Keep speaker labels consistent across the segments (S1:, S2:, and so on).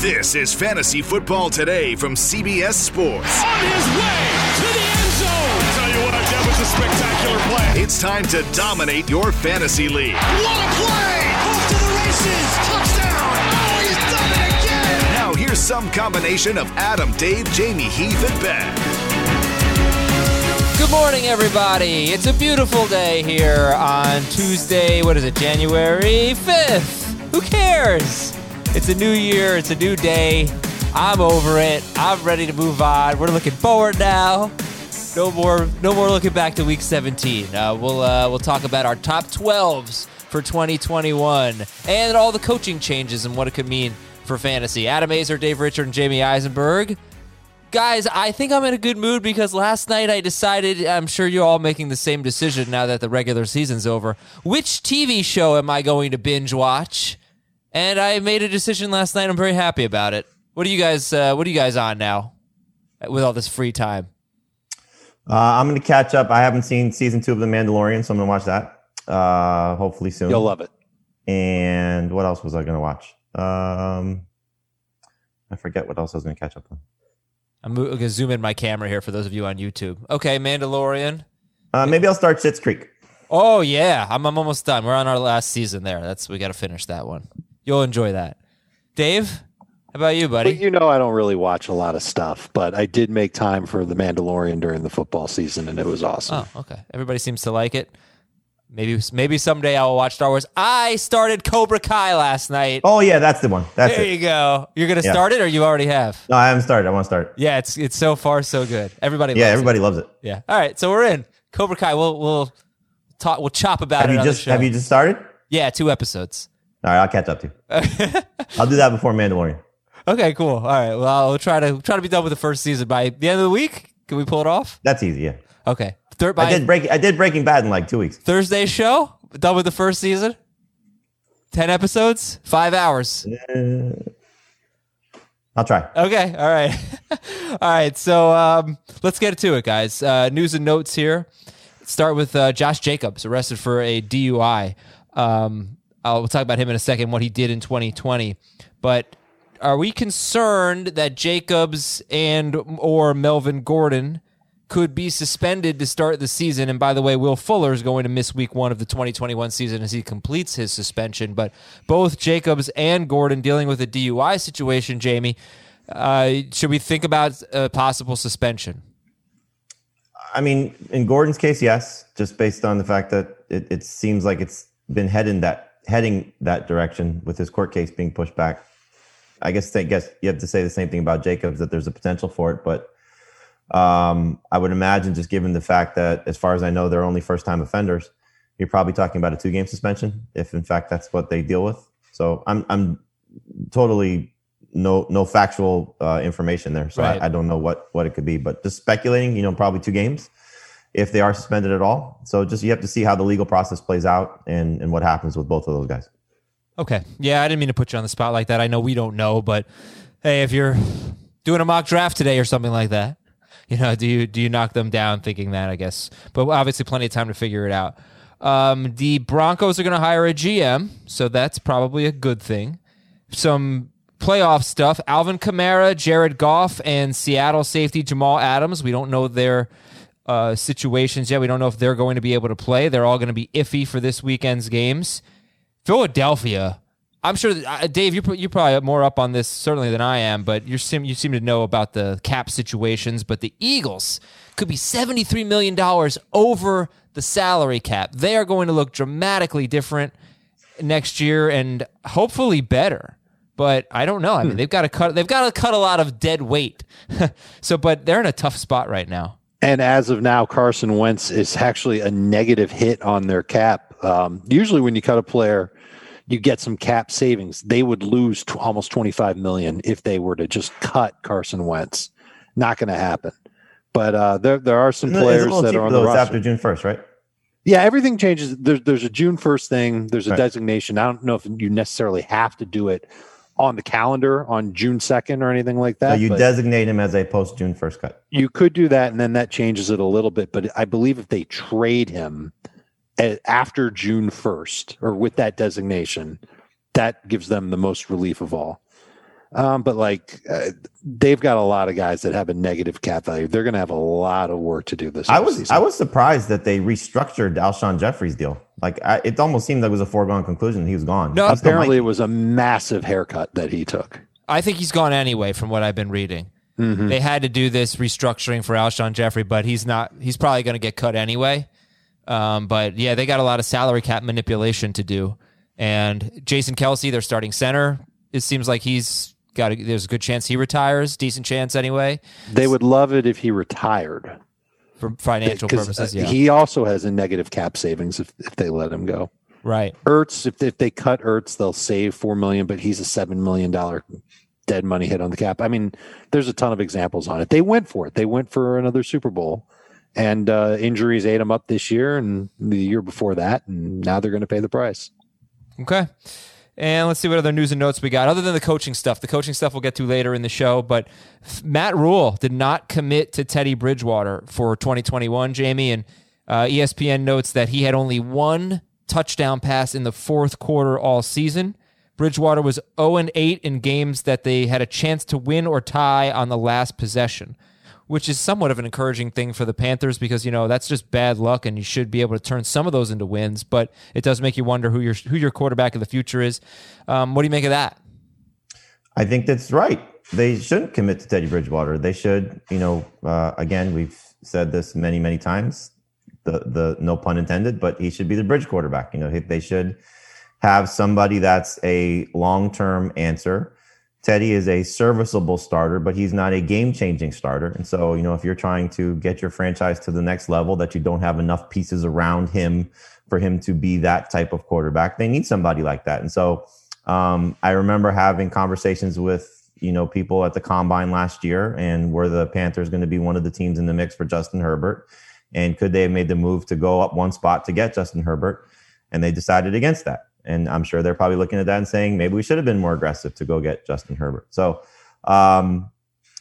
S1: This is Fantasy Football Today from CBS Sports.
S2: On his way to the end zone.
S3: Tell you what, that was a spectacular play.
S1: It's time to dominate your fantasy league.
S2: What a play! Off to the races. Touchdown. Oh, he's done it again.
S1: Now here's some combination of Adam, Dave, Jamie, Heath, and Ben.
S4: Good morning, everybody. It's a beautiful day here on Tuesday. What is it, January 5th? Who cares? It's a new year, it's a new day. I'm over it. I'm ready to move on. We're looking forward now. No more, no more looking back to week 17. Uh, we'll uh, we'll talk about our top 12s for 2021 and all the coaching changes and what it could mean for fantasy. Adam Aizer, Dave Richard, and Jamie Eisenberg. Guys, I think I'm in a good mood because last night I decided, I'm sure you're all making the same decision now that the regular season's over. Which TV show am I going to binge watch? And I made a decision last night. I'm very happy about it. What are you guys uh, what are you guys on now with all this free time?
S5: Uh, I'm going to catch up. I haven't seen season two of The Mandalorian, so I'm going to watch that uh, hopefully soon.
S6: You'll love it.
S5: And what else was I going to watch? Um, I forget what else I was going to catch up on.
S4: I'm going to zoom in my camera here for those of you on YouTube. Okay, Mandalorian.
S5: Uh, maybe I'll start Schitt's Creek.
S4: Oh yeah, I'm, I'm almost done. We're on our last season there. That's we got to finish that one. You'll enjoy that. Dave, how about you, buddy?
S6: Well, you know, I don't really watch a lot of stuff, but I did make time for The Mandalorian during the football season, and it was awesome.
S4: Oh, okay. Everybody seems to like it. Maybe maybe someday I will watch Star Wars. I started Cobra Kai last night.
S5: Oh yeah, that's the one. That's
S4: there
S5: it.
S4: you go. You're gonna
S5: Yeah.
S4: start it, or you already have?
S5: No, I haven't started. I want to start.
S4: Yeah, it's it's so far so good. Everybody,
S5: Yeah,
S4: loves
S5: everybody
S4: It.
S5: loves it.
S4: Yeah. All right, so we're in Cobra Kai. We'll we'll talk. We'll chop about
S5: Have
S4: it.
S5: you just
S4: show.
S5: have you just started?
S4: Yeah, two episodes.
S5: All right, I'll catch up to you. I'll do that before Mandalorian.
S4: Okay, cool. All right. Well, I'll try to try to be done with the first season by the end of the week. Can we pull it off?
S5: That's easy. Yeah,
S4: Okay. Third by
S5: I did break. I did Breaking Bad in like two weeks.
S4: Thursday show done with the first season. Ten episodes, five hours.
S5: I'll try.
S4: Okay. All right. all right. So um, let's get to it, guys. Uh, news and notes here. Start with uh, Josh Jacobs, arrested for a DUI. Um, I'll talk about him in a second, what he did in 2020. But are we concerned that Jacobs and or Melvin Gordon could be suspended to start the season? And by the way, Will Fuller is going to miss week one of the 2021 season as he completes his suspension. But both Jacobs and Gordon dealing with a DUI situation, Jamie. Uh, should we think about a possible suspension?
S5: I mean, in Gordon's case, yes, just based on the fact that it, it seems like it's been heading that heading that direction with his court case being pushed back. I guess I guess you have to say the same thing about Jacobs that there's a potential for it, but um, I would imagine just given the fact that, as far as I know, they're only first time offenders, you're probably talking about a two game suspension if in fact that's what they deal with. So I'm I'm totally no no factual uh, information there, so
S4: Right.
S5: I, I don't know what what it could be, but just speculating, you know, probably two games if they are suspended at all. So just you have to see how the legal process plays out and and what happens with both of those guys.
S4: Okay. Yeah, I didn't mean to put you on the spot like that. I know we don't know, but hey, if you're doing a mock draft today or something like that, you know, do you do you knock them down thinking that? I guess, but obviously, plenty of time to figure it out. Um, the Broncos are going to hire a GM, so that's probably a good thing. Some playoff stuff: Alvin Kamara, Jared Goff, and Seattle safety Jamal Adams. We don't know their uh, situations yet. We don't know if they're going to be able to play. They're all going to be iffy for this weekend's games. Philadelphia I'm sure, that, uh, Dave, you're, you're probably more up on this certainly than I am, but you seem you seem to know about the cap situations. But the Eagles could be 73 million dollars over the salary cap. They are going to look dramatically different next year and hopefully better. But I don't know. I mean, they've got to cut. They've got to cut a lot of dead weight. so, but they're in a tough spot right now.
S6: And as of now, Carson Wentz is actually a negative hit on their cap. Um, usually, when you cut a player, you get some cap savings. They would lose t- almost 25 million if they were to just cut Carson Wentz. Not going to happen. But uh, there there are some players that are on the roster.
S5: after June first, right?
S6: Yeah, everything changes. There's there's a June first thing. There's a
S5: Right.
S6: designation. I don't know if you necessarily have to do it on the calendar on June second or anything like that.
S5: So you designate him as a post June first cut.
S6: you could do that, and then that changes it a little bit. But I believe if they trade him after June first or with that designation, that gives them the most relief of all. Um, but like uh, they've got a lot of guys that have a negative cap value. They're going to have a lot of work to do this.
S5: I was
S6: offseason.
S5: I was surprised that they restructured Alshon Jeffery's deal. Like I, it almost seemed like it was a foregone conclusion. He was gone.
S4: No,
S6: apparently it was a massive haircut that he took.
S4: I think he's gone anyway, from what I've been reading.
S6: Mhm.
S4: They had to do this restructuring for Alshon Jeffery, but he's not. He's probably going to get cut anyway. Um, but yeah, they got a lot of salary cap manipulation to do. And Jason Kelce, their starting center, it seems like he's got. A, there's a good chance he retires. Decent chance anyway,
S6: They would love it if he retired.
S4: for financial
S6: uh,
S4: purposes. Yeah,
S6: He also has a negative cap savings if, if they let him go.
S4: right.
S6: Ertz, if, if they cut Ertz, they'll save four million, but he's a seven million dollar dead money hit on the cap. I mean, there's a ton of examples on it. They went for it. They went for another Super Bowl, and uh, injuries ate them up this year and the year before that, and now they're going to pay the price.
S4: Okay. And let's see what other news and notes we got. Other than the coaching stuff, the coaching stuff we'll get to later in the show. But Matt Rhule did not commit to Teddy Bridgewater for 2021, Jamie. And uh, ESPN notes that he had only one touchdown pass in the fourth quarter all season. Bridgewater was 0 8 in games that they had a chance to win or tie on the last possession, which is somewhat of an encouraging thing for the Panthers because you know that's just bad luck, and you should be able to turn some of those into wins. But it does make you wonder who your who your quarterback of the future is. Um, what do you make of that?
S5: I think that's right. They shouldn't commit to Teddy Bridgewater. They should, you know, uh, again, we've said this many, many times. The the no pun intended, but he should be the bridge quarterback. You know, they should have somebody that's a long term answer. Teddy is a serviceable starter, but he's not a game changing starter. And so, you know, if you're trying to get your franchise to the next level, that you don't have enough pieces around him for him to be that type of quarterback, they need somebody like that. And so, um, I remember having conversations with you know people at the combine last year, and were the Panthers going to be one of the teams in the mix for Justin Herbert? And could they have made the move to go up one spot to get Justin Herbert? And they decided against that. And I'm sure they're probably looking at that and saying maybe we should have been more aggressive to go get Justin Herbert. So, um,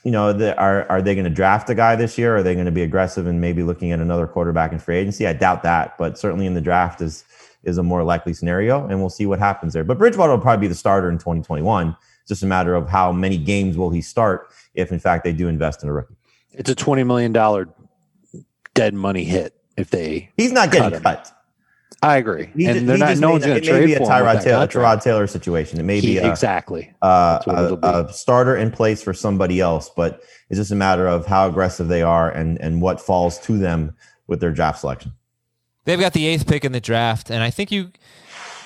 S5: you know, the, are are they going to draft a guy this year? Or are they going to be aggressive and maybe looking at another quarterback in free agency? I doubt that, but certainly in the draft is is a more likely scenario, and we'll see what happens there. But Bridgewater will probably be the starter in 2021. It's just a matter of how many games will he start if, in fact, they do invest in a rookie.
S6: It's a twenty million dollar dead money hit if they.
S5: He's not getting
S6: Cut
S5: cut.
S6: I agree,
S5: He
S6: and
S5: ju-
S6: they're not.
S5: just
S6: No
S5: may
S6: one's going to
S5: it may
S6: trade
S5: be a
S6: for him with
S5: Tyrod
S6: that
S5: Taylor, a. Tyrod Taylor situation. It may
S6: He-
S5: be a,
S6: exactly.
S5: uh,
S6: That's be.
S5: a, a starter in place for somebody else, but it's just a matter of how aggressive they are and and what falls to them with their draft selection.
S4: They've got the eighth pick in the draft, and I think you.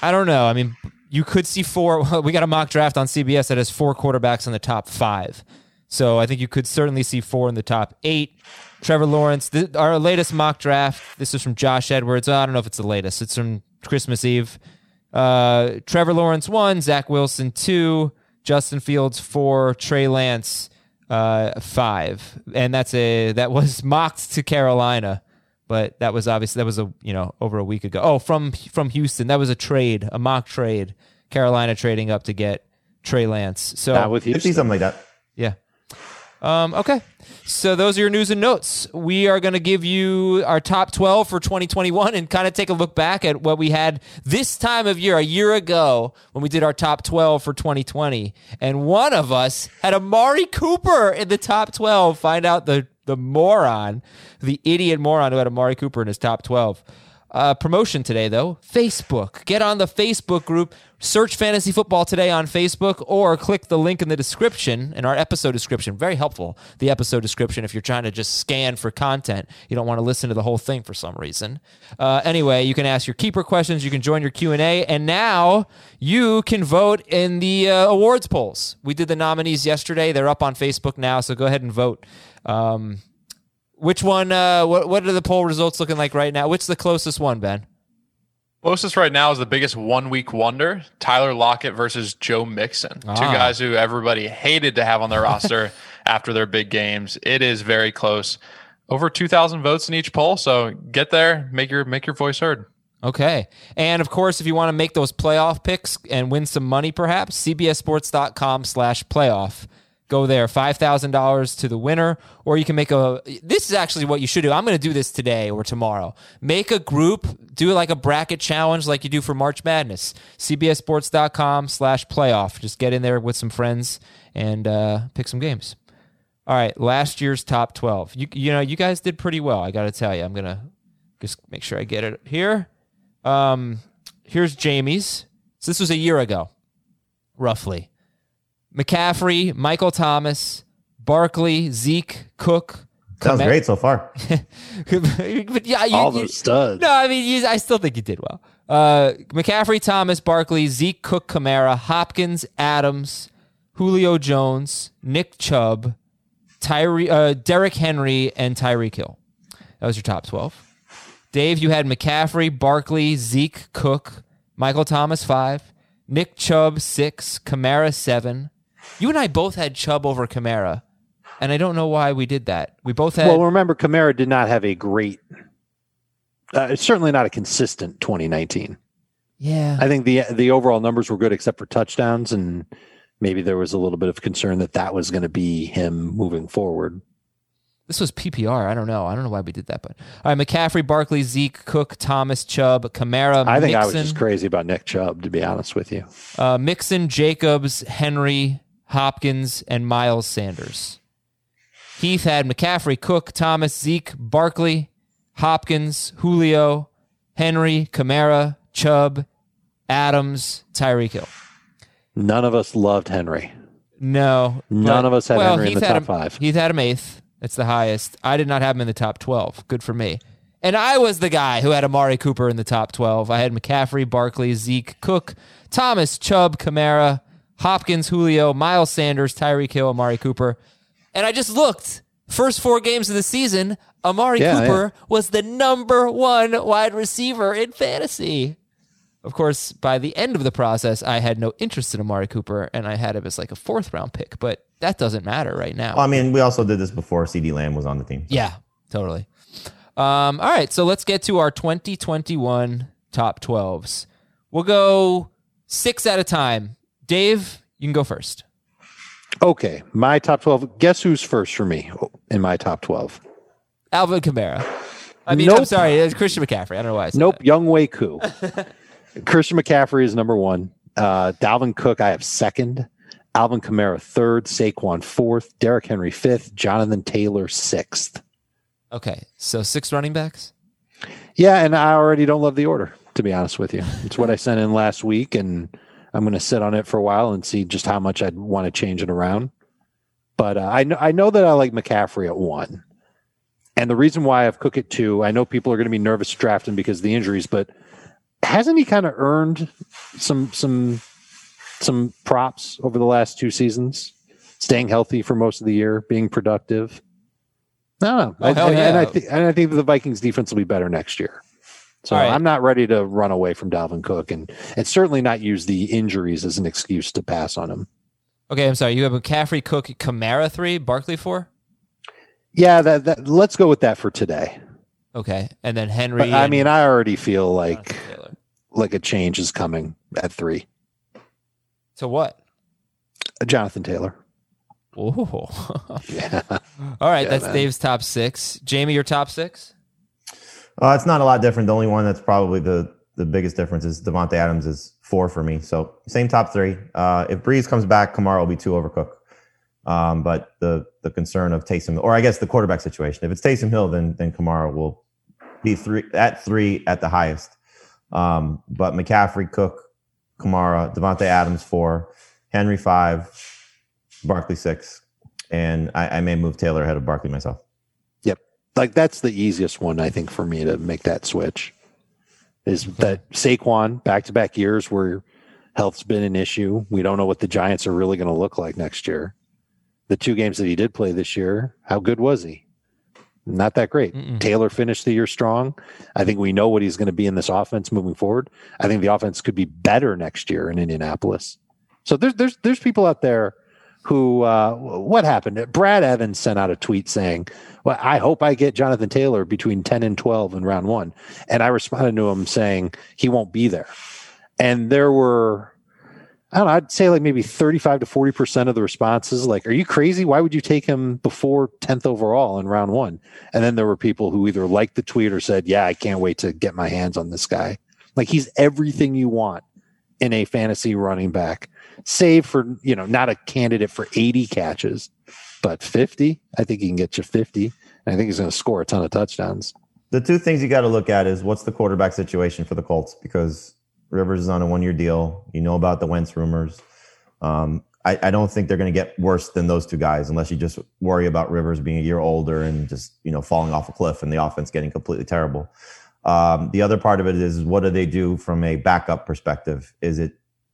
S4: I don't know. I mean, you could see four. We got a mock draft on CBS that has four quarterbacks in the top five. So I think you could certainly see four in the top eight. Trevor Lawrence, th- our latest mock draft. This is from Josh Edwards. I don't know if it's the latest. It's from Christmas Eve. Uh, Trevor Lawrence one, Zach Wilson two, Justin Fields four, Trey Lance uh, five, and that's a that was mocked to Carolina, but that was obviously that was a you know over a week ago. Oh, from from Houston, that was a trade, a mock trade. Carolina trading up to get Trey Lance. So
S6: Not with
S5: Could see
S6: Houston.
S5: something like that.
S4: Um, okay. So those are your news and notes. We are going to give you our top 12 for 2021 and kind of take a look back at what we had this time of year, a year ago, when we did our top 12 for 2020. And one of us had Amari Cooper in the top 12. Find out the, the moron, the idiot moron who had Amari Cooper in his top 12. uh, promotion today, though. Facebook. Get on the Facebook group. Search Fantasy Football Today on Facebook or click the link in the description, in our episode description. Very helpful, the episode description, if you're trying to just scan for content. You don't want to listen to the whole thing for some reason. Uh, anyway, you can ask your keeper questions. You can join your Q&A. And now you can vote in the uh, awards polls. We did the nominees yesterday. They're up on Facebook now, so go ahead and vote. Um, which one? Uh, what what are the poll results looking like right now? Which the closest one, Ben?
S7: Closest right now is the biggest one week wonder Tyler Lockett versus Joe Mixon.
S4: Ah.
S7: Two guys who everybody hated to have on their roster after their big games. It is very close. Over 2,000 votes in each poll. So get there, make your make your voice heard.
S4: Okay. And of course, if you want to make those playoff picks and win some money, perhaps, cbsports.com slash playoff. Go there, $5,000 to the winner. Or you can make a, this is actually what you should do. I'm going to do this today or tomorrow. Make a group, do like a bracket challenge like you do for March Madness. cbsports.com slash playoff. Just get in there with some friends and uh, pick some games. All right, last year's top 12. You, you know, you guys did pretty well, I got to tell you. I'm going to just make sure I get it here. Um, here's Jamie's. So this was a year ago, roughly. McCaffrey, Michael Thomas, Barkley, Zeke, Cook.
S5: Sounds
S4: Komet-
S5: great so far.
S4: but yeah, you,
S6: All
S4: you-
S6: those studs.
S4: no, I mean, you, I still think you did well. Uh, McCaffrey, Thomas, Barkley, Zeke, Cook, Kamara, Hopkins, Adams, Julio Jones, Nick Chubb, Tyree, uh, Derrick Henry, and Tyreek Hill. That was your top 12. Dave, you had McCaffrey, Barkley, Zeke, Cook, Michael Thomas, five, Nick Chubb, six, Kamara, seven. You and I both had Chubb over Kamara, and I don't know why we did that. We both had.
S6: Well, remember, Kamara did not have a great, uh, certainly not a consistent 2019.
S4: yeah.
S6: I think the the overall numbers were good except for touchdowns, and maybe there was a little bit of concern that that was going to be him moving forward.
S4: This was PPR. I don't know. I don't know why we did that, but all right. McCaffrey, Barkley, Zeke, Cook, Thomas, Chubb, Kamara,
S6: I think
S4: Mixon,
S6: I was just crazy about Nick Chubb, to be honest with you.
S4: uh, Mixon, Jacobs, Henry, Hopkins, and Miles Sanders. Heath had McCaffrey, Cook, Thomas, Zeke, Barkley, Hopkins, Julio, Henry, Kamara, Chubb, Adams, Tyreek Hill.
S6: None of us loved Henry.
S4: No,
S6: None
S4: but-
S6: of us had
S4: well,
S6: Henry in
S4: Heath
S6: the
S4: had
S6: top
S4: him-
S6: five.
S4: Heath had him eighth. It's the highest. I did not have him in the top twelve. Good for me. And I was the guy who had Amari Cooper in the top twelve. I had McCaffrey, Barkley, Zeke, Cook, Thomas, Chubb, Kamara, Hopkins, Julio, Miles Sanders, Tyreek Hill, Amari Cooper. And I just looked. First four games of the season, Amari
S6: Yeah,
S4: Cooper was the number one wide receiver in fantasy. Of course, by the end of the process, I had no interest in Amari Cooper, and I had him as like a fourth round pick. But that doesn't matter right now.
S5: Well, I mean, we also did this before CeeDee Lamb was on the team.
S4: yeah, totally. Um, all right, so let's get to our 2021 top 12s. We'll go six at a time. Dave, you can go first.
S6: Okay, my top 12. Guess who's first for me in my top 12?
S4: Alvin Kamara. I mean, I'm
S6: Nope.
S4: sorry, it's Christian McCaffrey. I don't know why
S6: Nope,
S4: that.
S6: Younghoe Koo. Christian McCaffrey is number one. Uh, Dalvin Cook, I have second. Alvin Kamara third. Saquon fourth. Derrick Henry fifth. Jonathan Taylor sixth.
S4: Okay, so six running backs.
S6: Yeah, and I already don't love the order, to be honest with you. It's what I sent in last week, and I'm going to sit on it for a while and see just how much I'd want to change it around. But uh, I know I know that I like McCaffrey at one, and the reason why I've Cook at two, I know people are going to be nervous drafting because of the injuries, but hasn't he kind of earned some some some props over the last two seasons? Staying healthy for most of the year, being productive. No,
S4: Oh,
S6: I, and, and I
S4: yeah.
S6: think and I think the Vikings defense will be better next year. So
S4: right.
S6: I'm not ready to run away from Dalvin Cook and and certainly not use the injuries as an excuse to pass on him.
S4: Okay, I'm sorry. You have McCaffrey, Cook, Kamara three, Barkley four.
S6: Yeah, that, that let's go with that for today.
S4: Okay, and then Henry.
S6: But, I mean, I already feel like like a change is coming at three.
S4: So what?
S6: Uh, Jonathan Taylor.
S4: Oh.
S6: Yeah.
S4: All right,
S6: Yeah,
S4: that's
S6: man.
S4: Dave's top six. Jamie, your top six?
S5: Uh, it's not a lot different. The only one that's probably the the biggest difference is Davante Adams is four for me. So same top three. Uh, if Brees comes back, Kamara will be two over Cook. Um, but the the concern of Taysom, or I guess the quarterback situation. If it's Taysom Hill, then then Kamara will be three at three at the highest. Um, but McCaffrey, Cook, Kamara, Davante Adams four, Henry five, Barkley six, and I, I may move Taylor ahead of Barkley myself.
S6: Like that's the easiest one I think for me to make that switch. Is mm-hmm. that Saquon back to back years where health's been an issue. We don't know what the Giants are really going to look like next year. The two games that he did play this year, how good was he? Not that great.
S4: Mm-mm.
S6: Taylor finished the year strong. I think we know what he's going to be in this offense moving forward. I think the offense could be better next year in Indianapolis. So there's there's there's people out there who uh, what happened? Brad Evans sent out a tweet saying, "Well, I hope I get Jonathan Taylor between 10 and 12 in round 1." And I responded to him saying he won't be there. And there were I don't know, I'd say like maybe 35 to 40% of the responses like, "Are you crazy? Why would you take him before 10th overall in round 1?" And then there were people who either liked the tweet or said, "Yeah, I can't wait to get my hands on this guy." Like he's everything you want in a fantasy running back save for you know not a candidate for 80 catches but 50 i think he can get you 50 and i think he's going to score a ton of touchdowns
S5: The two things you got to look at is what's the quarterback situation for the Colts because Rivers is on a one year deal. You know about the Wentz rumors. Um, I, I don't think they're going to get worse than those two guys unless you just worry about Rivers being a year older and just you know falling off a cliff and the offense getting completely terrible. Um, the other part of it is what do they do from a backup perspective? Is it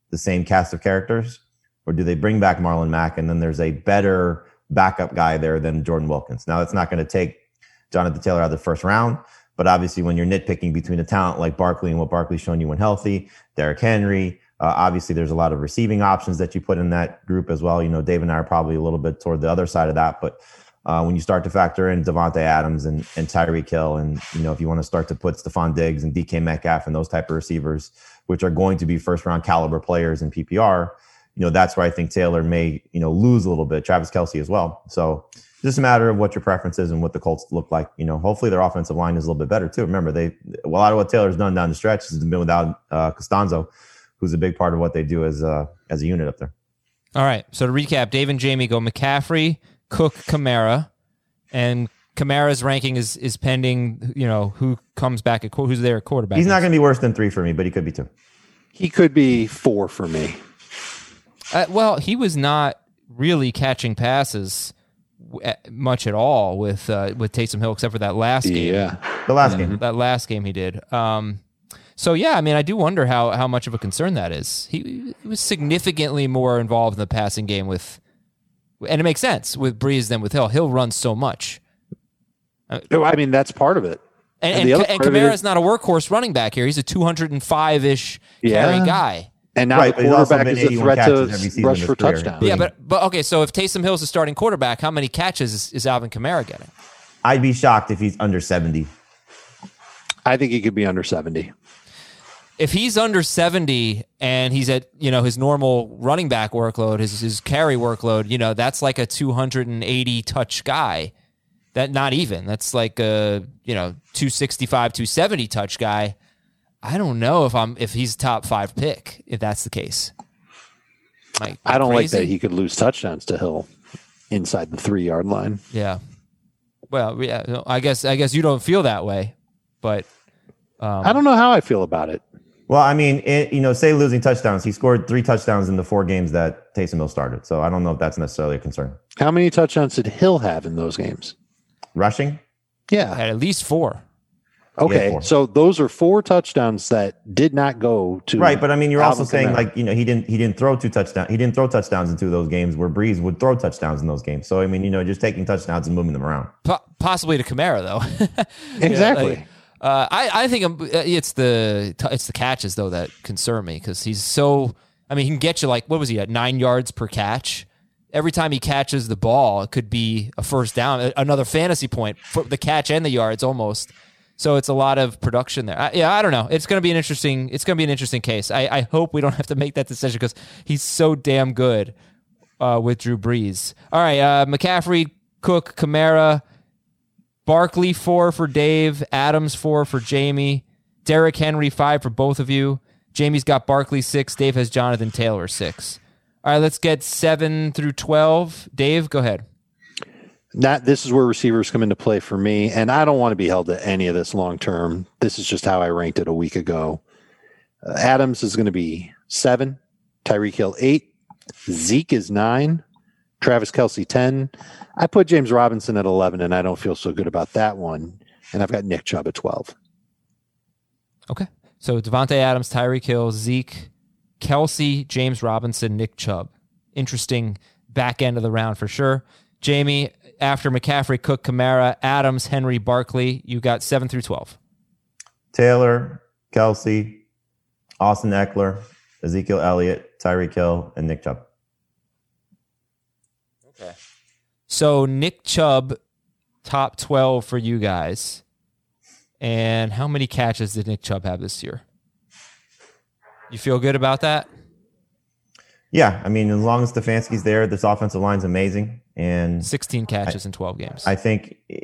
S5: the same cast of characters, or do they bring back Marlon Mack and then there's a better backup guy there than Jordan Wilkins? Now that's not going to take Jonathan Taylor out of the first round, but obviously when you're nitpicking between a talent like Barkley and what Barkley's shown you when healthy, Derrick Henry. Uh, obviously, there's a lot of receiving options that you put in that group as well. You know, Dave and I are probably a little bit toward the other side of that, but uh, when you start to factor in Davante Adams and, and Tyreek Hill, and you know if you want to start to put Stefon Diggs and DK Metcalf and those type of receivers, which are going to be first round caliber players in PPR, you know that's where I think Taylor may you know lose a little bit. Travis Kelce as well. So just a matter of what your preference is and what the Colts look like. You know, hopefully their offensive line is a little bit better too. Remember, they a lot of what Taylor's done down the stretch has been without uh, Castonzo, who's a big part of what they do as uh, as a unit up there.
S4: All right. So to recap, Dave and Jamie go McCaffrey, Cook, Kamara, and Kamara's ranking is is pending. You know who comes back at who's there at quarterback.
S5: He's not going to be worse than three for me, but he could be two.
S6: He could be four for me
S4: Uh, well, he was not really catching passes much at all with uh, with Taysom Hill, except for that last game.
S6: yeah
S5: The last game.
S4: That last game he did. Um, so yeah, I mean, I do wonder how how much of a concern that is. He, he was significantly more involved in the passing game with, and it makes sense with Brees than with Hill. Hill runs so much,
S6: No, i mean that's part of it
S4: and
S6: And
S4: and, and
S6: part of it
S4: Kamara's
S6: is-
S4: not a workhorse running back here. He's a two hundred and five ish carry guy.
S6: and now
S5: Right,
S6: the
S5: but he's also
S6: quarterback is a threat to rush for touchdowns
S4: Yeah, but but okay. So if Taysom Hill's the starting quarterback, how many catches is, is Alvin Kamara getting?
S5: I'd be shocked if he's under 70.
S6: i think he could be under 70
S4: if he's under 70 and he's at you know his normal running back workload his his carry workload you know that's like a 280 touch guy that not even. That's like a you know 265 270 touch guy. I don't know if i'm if he's a top 5 pick if that's the case. Am
S6: i don't like that he could lose touchdowns to hill inside the three yard line.
S4: Yeah. Well yeah i guess i guess you don't feel that way but um,
S6: i don't know how i feel about it.
S5: Well, I mean, it, you know, say losing touchdowns. He scored three touchdowns in the four games that Taysom Hill started. So I don't know if that's necessarily a concern.
S6: how many touchdowns did hill have in those games
S5: Rushing?
S6: yeah
S4: at least four
S6: okay
S5: four.
S6: so those are four touchdowns that did not go to
S5: Right, but I mean, you're
S6: Alvin
S5: also saying
S6: Kamara.
S5: like you know he didn't he didn't throw two touchdowns. He didn't throw touchdowns in two of those games where Brees would throw touchdowns in those games. So I mean, you know, just taking touchdowns and moving them around.
S4: Po- possibly to Kamara though
S6: exactly
S4: like, Uh, I I think uh, it's the it's the catches though that concern me because he's so. I mean, he can get you like what was he at nine yards per catch. Every time he catches the ball, it could be a first down, another fantasy point for the catch and the yards almost. So it's a lot of production there. I, yeah, I don't know. It's going to be an interesting. It's going to be an interesting case. I, I hope we don't have to make that decision because he's so damn good uh, with Drew Brees. All right, uh, McCaffrey, Cook, Kamara. Barkley four for Dave, Adams four for Jamie, Derrick Henry five for both of you. Jamie's got Barkley six. Dave has Jonathan Taylor six. All right, let's get seven through twelve. Dave, go ahead.
S6: That this is where receivers come into play for me, and I don't want to be held to any of this long term. This is just how I ranked it a week ago. Uh, Adams is going to be seven, Tyreek Hill eight, Zeke is nine, Travis Kelce ten. I put James Robinson at eleven, and I don't feel so good about that one. And I've got Nick Chubb at twelve.
S4: Okay. So Davante Adams, Tyreek Hill, Zeke, Kelce, James Robinson, Nick Chubb. Interesting back end of the round for sure. Jamie, after McCaffrey, Cook, Kamara, Adams, Henry, Barkley, you got seven through 12.
S5: Taylor, Kelce, Austin Ekeler, Ezekiel Elliott, Tyreek Hill, and Nick Chubb.
S4: Okay. So Nick Chubb, top 12 for you guys. And how many catches did Nick Chubb have this year? You feel good about that?
S5: Yeah, I mean, as long as Stefanski's there, this offensive line's amazing, and
S4: 16 catches in 12 games.
S5: I think eh,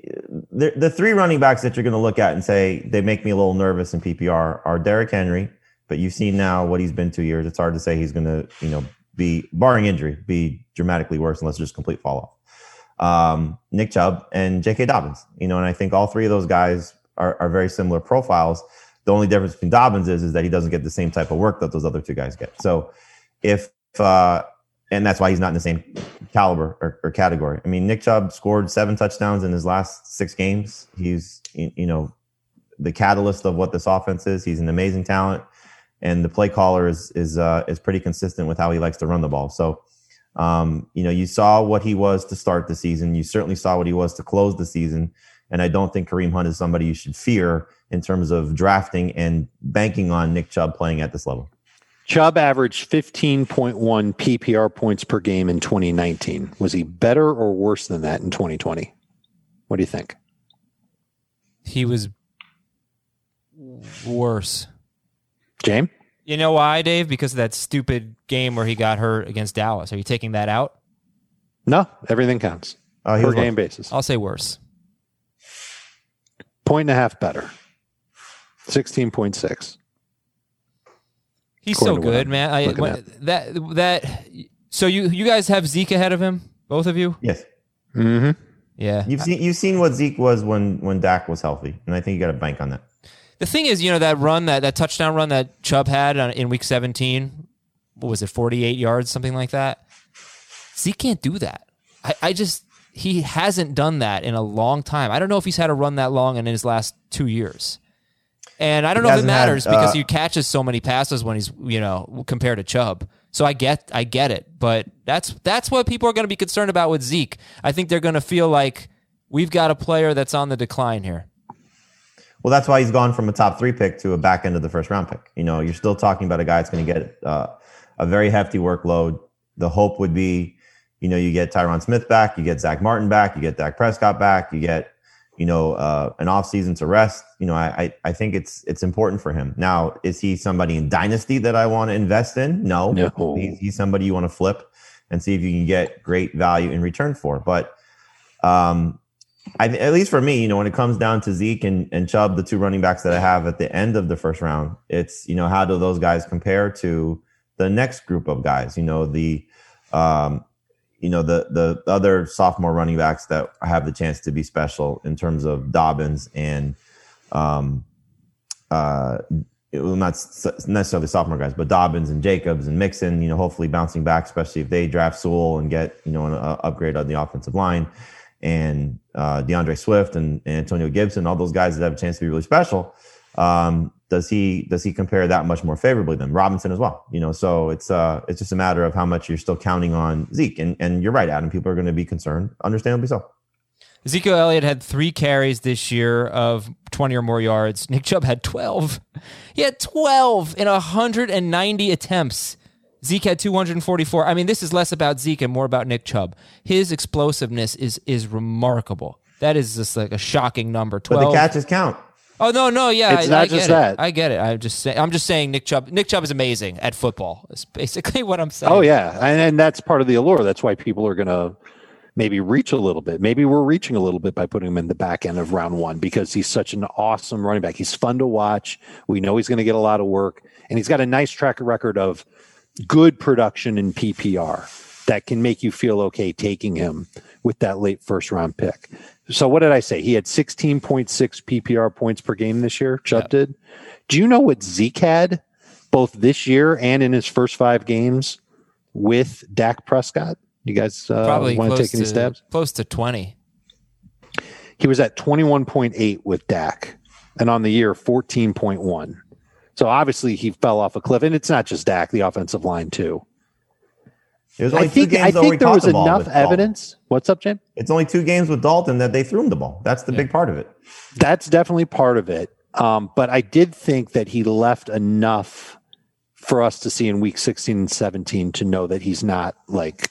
S5: the, the three running backs that you're going to look at and say they make me a little nervous in PPR are Derrick Henry, but you've seen now what he's been two years. It's hard to say he's going to, you know, be barring injury, be dramatically worse unless just complete fall off. Um, Nick Chubb and J.K. Dobbins, you know, and I think all three of those guys are, are very similar profiles. The only difference between Dobbins is, is that he doesn't get the same type of work that those other two guys get. So if, uh, and that's why he's not in the same caliber or, or, category. I mean, Nick Chubb scored seven touchdowns in his last six games. He's, you know, the catalyst of what this offense is. He's an amazing talent, and the play caller is is uh, is pretty consistent with how he likes to run the ball. So, um, you know, you saw what he was to start the season. You certainly saw what he was to close the season. And I don't think Kareem Hunt is somebody you should fear in terms of drafting and banking on Nick Chubb playing at this level.
S6: Chubb averaged 15.1 PPR points per game in 2019. Was he better or worse than that in 2020? What do you think?
S4: He was worse.
S6: James?
S4: You know why, Dave? Because of that stupid game where he got hurt against Dallas. Are you taking that out?
S6: No, everything counts. Uh, per game basis.
S4: I'll say worse.
S6: Point and a half better. 16.6.
S4: He's so good, man. I, when, that that so you you guys have Zeke ahead of him, both of you.
S5: Yes.
S6: Mm-hmm.
S4: Yeah.
S5: You've seen you've seen what Zeke was when when Dak was healthy, and I think you got to bank on that.
S4: The thing is, you know that run that that touchdown run that Chubb had in Week 17. What was it, 48 yards, something like that? Zeke can't do that. I, I just he hasn't done that in a long time. I don't know if he's had a run that long in his last two years. And I don't he know if it matters had, uh, because he catches so many passes when he's you know compared to Chubb. So I get I get it, but that's that's what people are going to be concerned about with Zeke. I think they're going to feel like we've got a player that's on the decline here.
S5: Well, that's why he's gone from a top three pick to a back end of the first round pick. You know, you're still talking about a guy that's going to get uh, a very hefty workload. The hope would be, you know, you get Tyron Smith back, you get Zack Martin back, you get Dak Prescott back, you get you know, uh, an off season to rest. You know, I, I think it's it's important for him. Now, is he somebody in dynasty that I want to invest in? No, no. He's, he's, somebody you want to flip and see if you can get great value in return for. But um, I, at least for me, you know, when it comes down to Zeke and, and Chubb, the two running backs that I have at the end of the first round, it's you know how do those guys compare to the next group of guys? You know, the um, you know the the other sophomore running backs that have the chance to be special in terms of Dobbins and um uh well, not necessarily sophomore guys, but Dobbins and Jacobs and Mixon, you know, hopefully bouncing back, especially if they draft Sewell and get, you know, an uh, upgrade on the offensive line and uh, D'Andre Swift and, and, Antonio Gibson, all those guys that have a chance to be really special. Um, does he does he compare that much more favorably than Robinson as well? You know, so it's uh it's just a matter of how much you're still counting on Zeke. And and you're right, Adam. People are going to be concerned, understandably so.
S4: Ezekiel Elliott had three carries this year of 20 or more yards. Nick Chubb had 12. He had 12 in 190 attempts. Zeke had 244. I mean, this is less about Zeke and more about Nick Chubb. His explosiveness is is remarkable. That is just like a shocking number. 12.
S5: But the catches count.
S4: Oh no, no, yeah,
S6: it's I, not
S4: I
S6: just
S4: it.
S6: that.
S4: I get it. I'm just say, I'm just saying Nick Chubb. Nick Chubb is amazing at football. It's basically what I'm saying.
S6: Oh yeah, and, and that's part of the allure. That's why people are gonna maybe reach a little bit. Maybe we're reaching a little bit by putting him in the back end of round one because he's such an awesome running back. He's fun to watch. We know he's going to get a lot of work, and he's got a nice track record of good production in PPR. that can make you feel okay taking him with that late first round pick. So what did I say? He had 16.6 PPR points per game this year. Chubb
S4: Yeah.
S6: did. Do you know what Zeke had both this year and in his first five games with Dak Prescott? You guys uh,
S4: Probably
S6: want to take any stabs?
S4: close to 20.
S6: He was at 21.8 with Dak and on the year 14.1. So obviously he fell off a cliff. And it's not just Dak, the offensive line too.
S5: There's
S6: I
S5: only two
S6: think
S5: games
S6: I think there was
S5: the
S6: enough
S5: with Dalton.
S6: evidence. What's up, Jim?
S5: It's only two games with Dalton that they threw him the ball. That's the big part of it.
S6: That's definitely part of it. Um, but I did think that he left enough for us to see in week 16 and 17 to know that he's not like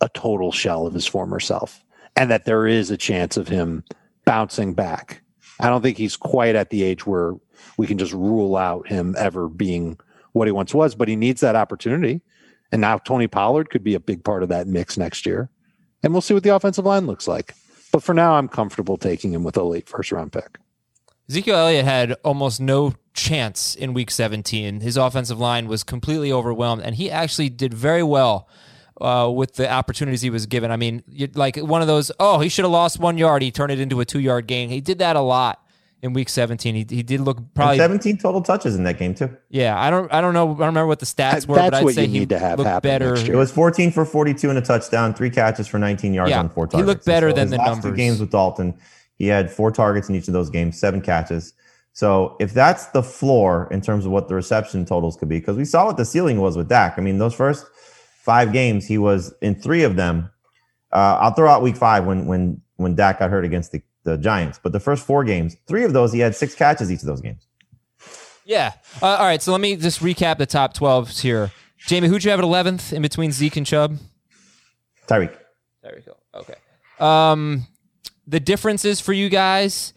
S6: a total shell of his former self and that there is a chance of him bouncing back. I don't think he's quite at the age where we can just rule out him ever being what he once was, but he needs that opportunity. And now Tony Pollard could be a big part of that mix next year. And we'll see what the offensive line looks like. But for now, I'm comfortable taking him with a late first round pick.
S4: Ezekiel Elliott had almost no chance in week 17. His offensive line was completely overwhelmed, and he actually did very well uh, with the opportunities he was given. I mean, like one of those, oh, he should have lost one yard. He turned it into a two yard gain. He did that a lot in week 17. He, he did look
S5: And
S4: probably,
S5: 17 total touches in that game too.
S4: yeah, I don't, I don't know. I don't remember what the stats were,
S6: That's
S4: but I'd
S6: what
S4: say
S6: you
S4: he
S6: need to have
S4: looked better.
S5: It was 14 for 42 and a touchdown, three catches for 19 yards
S4: Yeah,
S5: on four
S4: he looked better
S5: And
S4: than the
S5: last two games with Dalton, he had four targets in each of those games, seven catches. So if that's the floor in terms of what the reception totals could be, because we saw what the ceiling was with Dak. I mean, those first five games, he was in three of them. Uh, I'll throw out week five when when when Dak got hurt against the, the Giants. But the first four games, three of those, he had six catches each of those games.
S4: Yeah. Uh, all right. So let me just recap the top 12s here. Jamie, who'd you have at 11th in between Zeke and Chubb?
S5: Tyreek.
S4: There we go. Okay. Um, the differences for you guys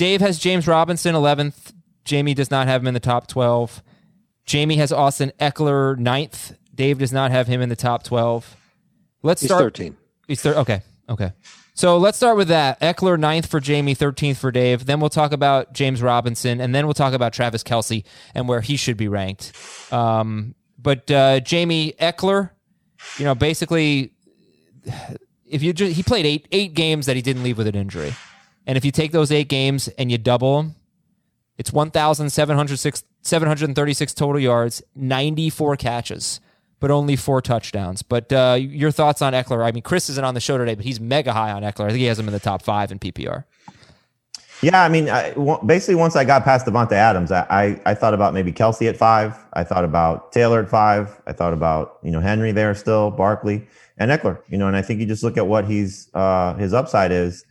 S4: Dave has James Robinson 11th. Jamie does not have him in the top 12. Jamie has Austin Ekeler 9th. Dave does not have him in the top 12. Let's
S6: He's
S4: start.
S6: 13.
S4: He's thir- okay. Okay. So let's start with that. Ekeler ninth for Jamie, 13th for Dave. Then we'll talk about James Robinson, and then we'll talk about Travis Kelce and where he should be ranked. Um, but uh, Jamie Ekeler, you know, basically, if you just, he played eight eight games that he didn't leave with an injury, and if you take those eight games and you double them, it's 1,706 736 total yards, 94 catches, but only four touchdowns. But uh, your thoughts on Ekeler? I mean, Chris isn't on the show today, but he's mega high on Ekeler. I think he has him in the top five in PPR.
S5: Yeah, I mean, basically, once I got past Davante Adams, I, I I thought about maybe Kelce at five. I thought about Taylor at five. I thought about you know Henry there still, Barkley and Ekeler. You know, and I think you just look at what he's uh, his upside is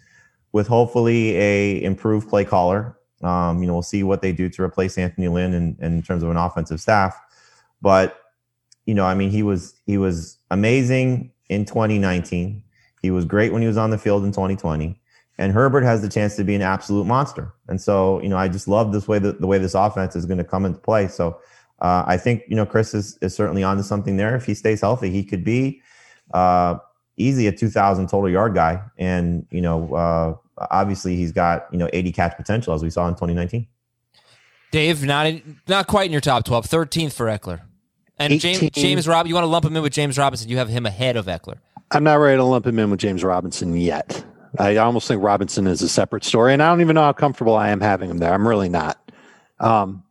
S5: with hopefully a improved play caller. Um, you know, we'll see what they do to replace Anthony Lynn in, in terms of an offensive staff. But you know, I mean, he was he was amazing in 2019. He was great when he was on the field in 2020 and Herbert has the chance to be an absolute monster. And so, you know, I just love this way that the way this offense is going to come into play. So, uh, I think you know Chris is, is certainly onto something there. If he stays healthy, he could be uh, easy a 2,000 total yard guy. And you know, uh, obviously he's got you know 80 catch potential as we saw in 2019.
S4: Dave, not in, not quite in your top 12, 13th for Ekeler. And James,
S6: 18.
S4: James Rob, you want to lump him in with James Robinson? You have him ahead of Ekeler.
S6: I'm not ready to lump him in with James Robinson yet. I almost think Robinson is a separate story, and I don't even know how comfortable I am having him there. I'm really not. Um,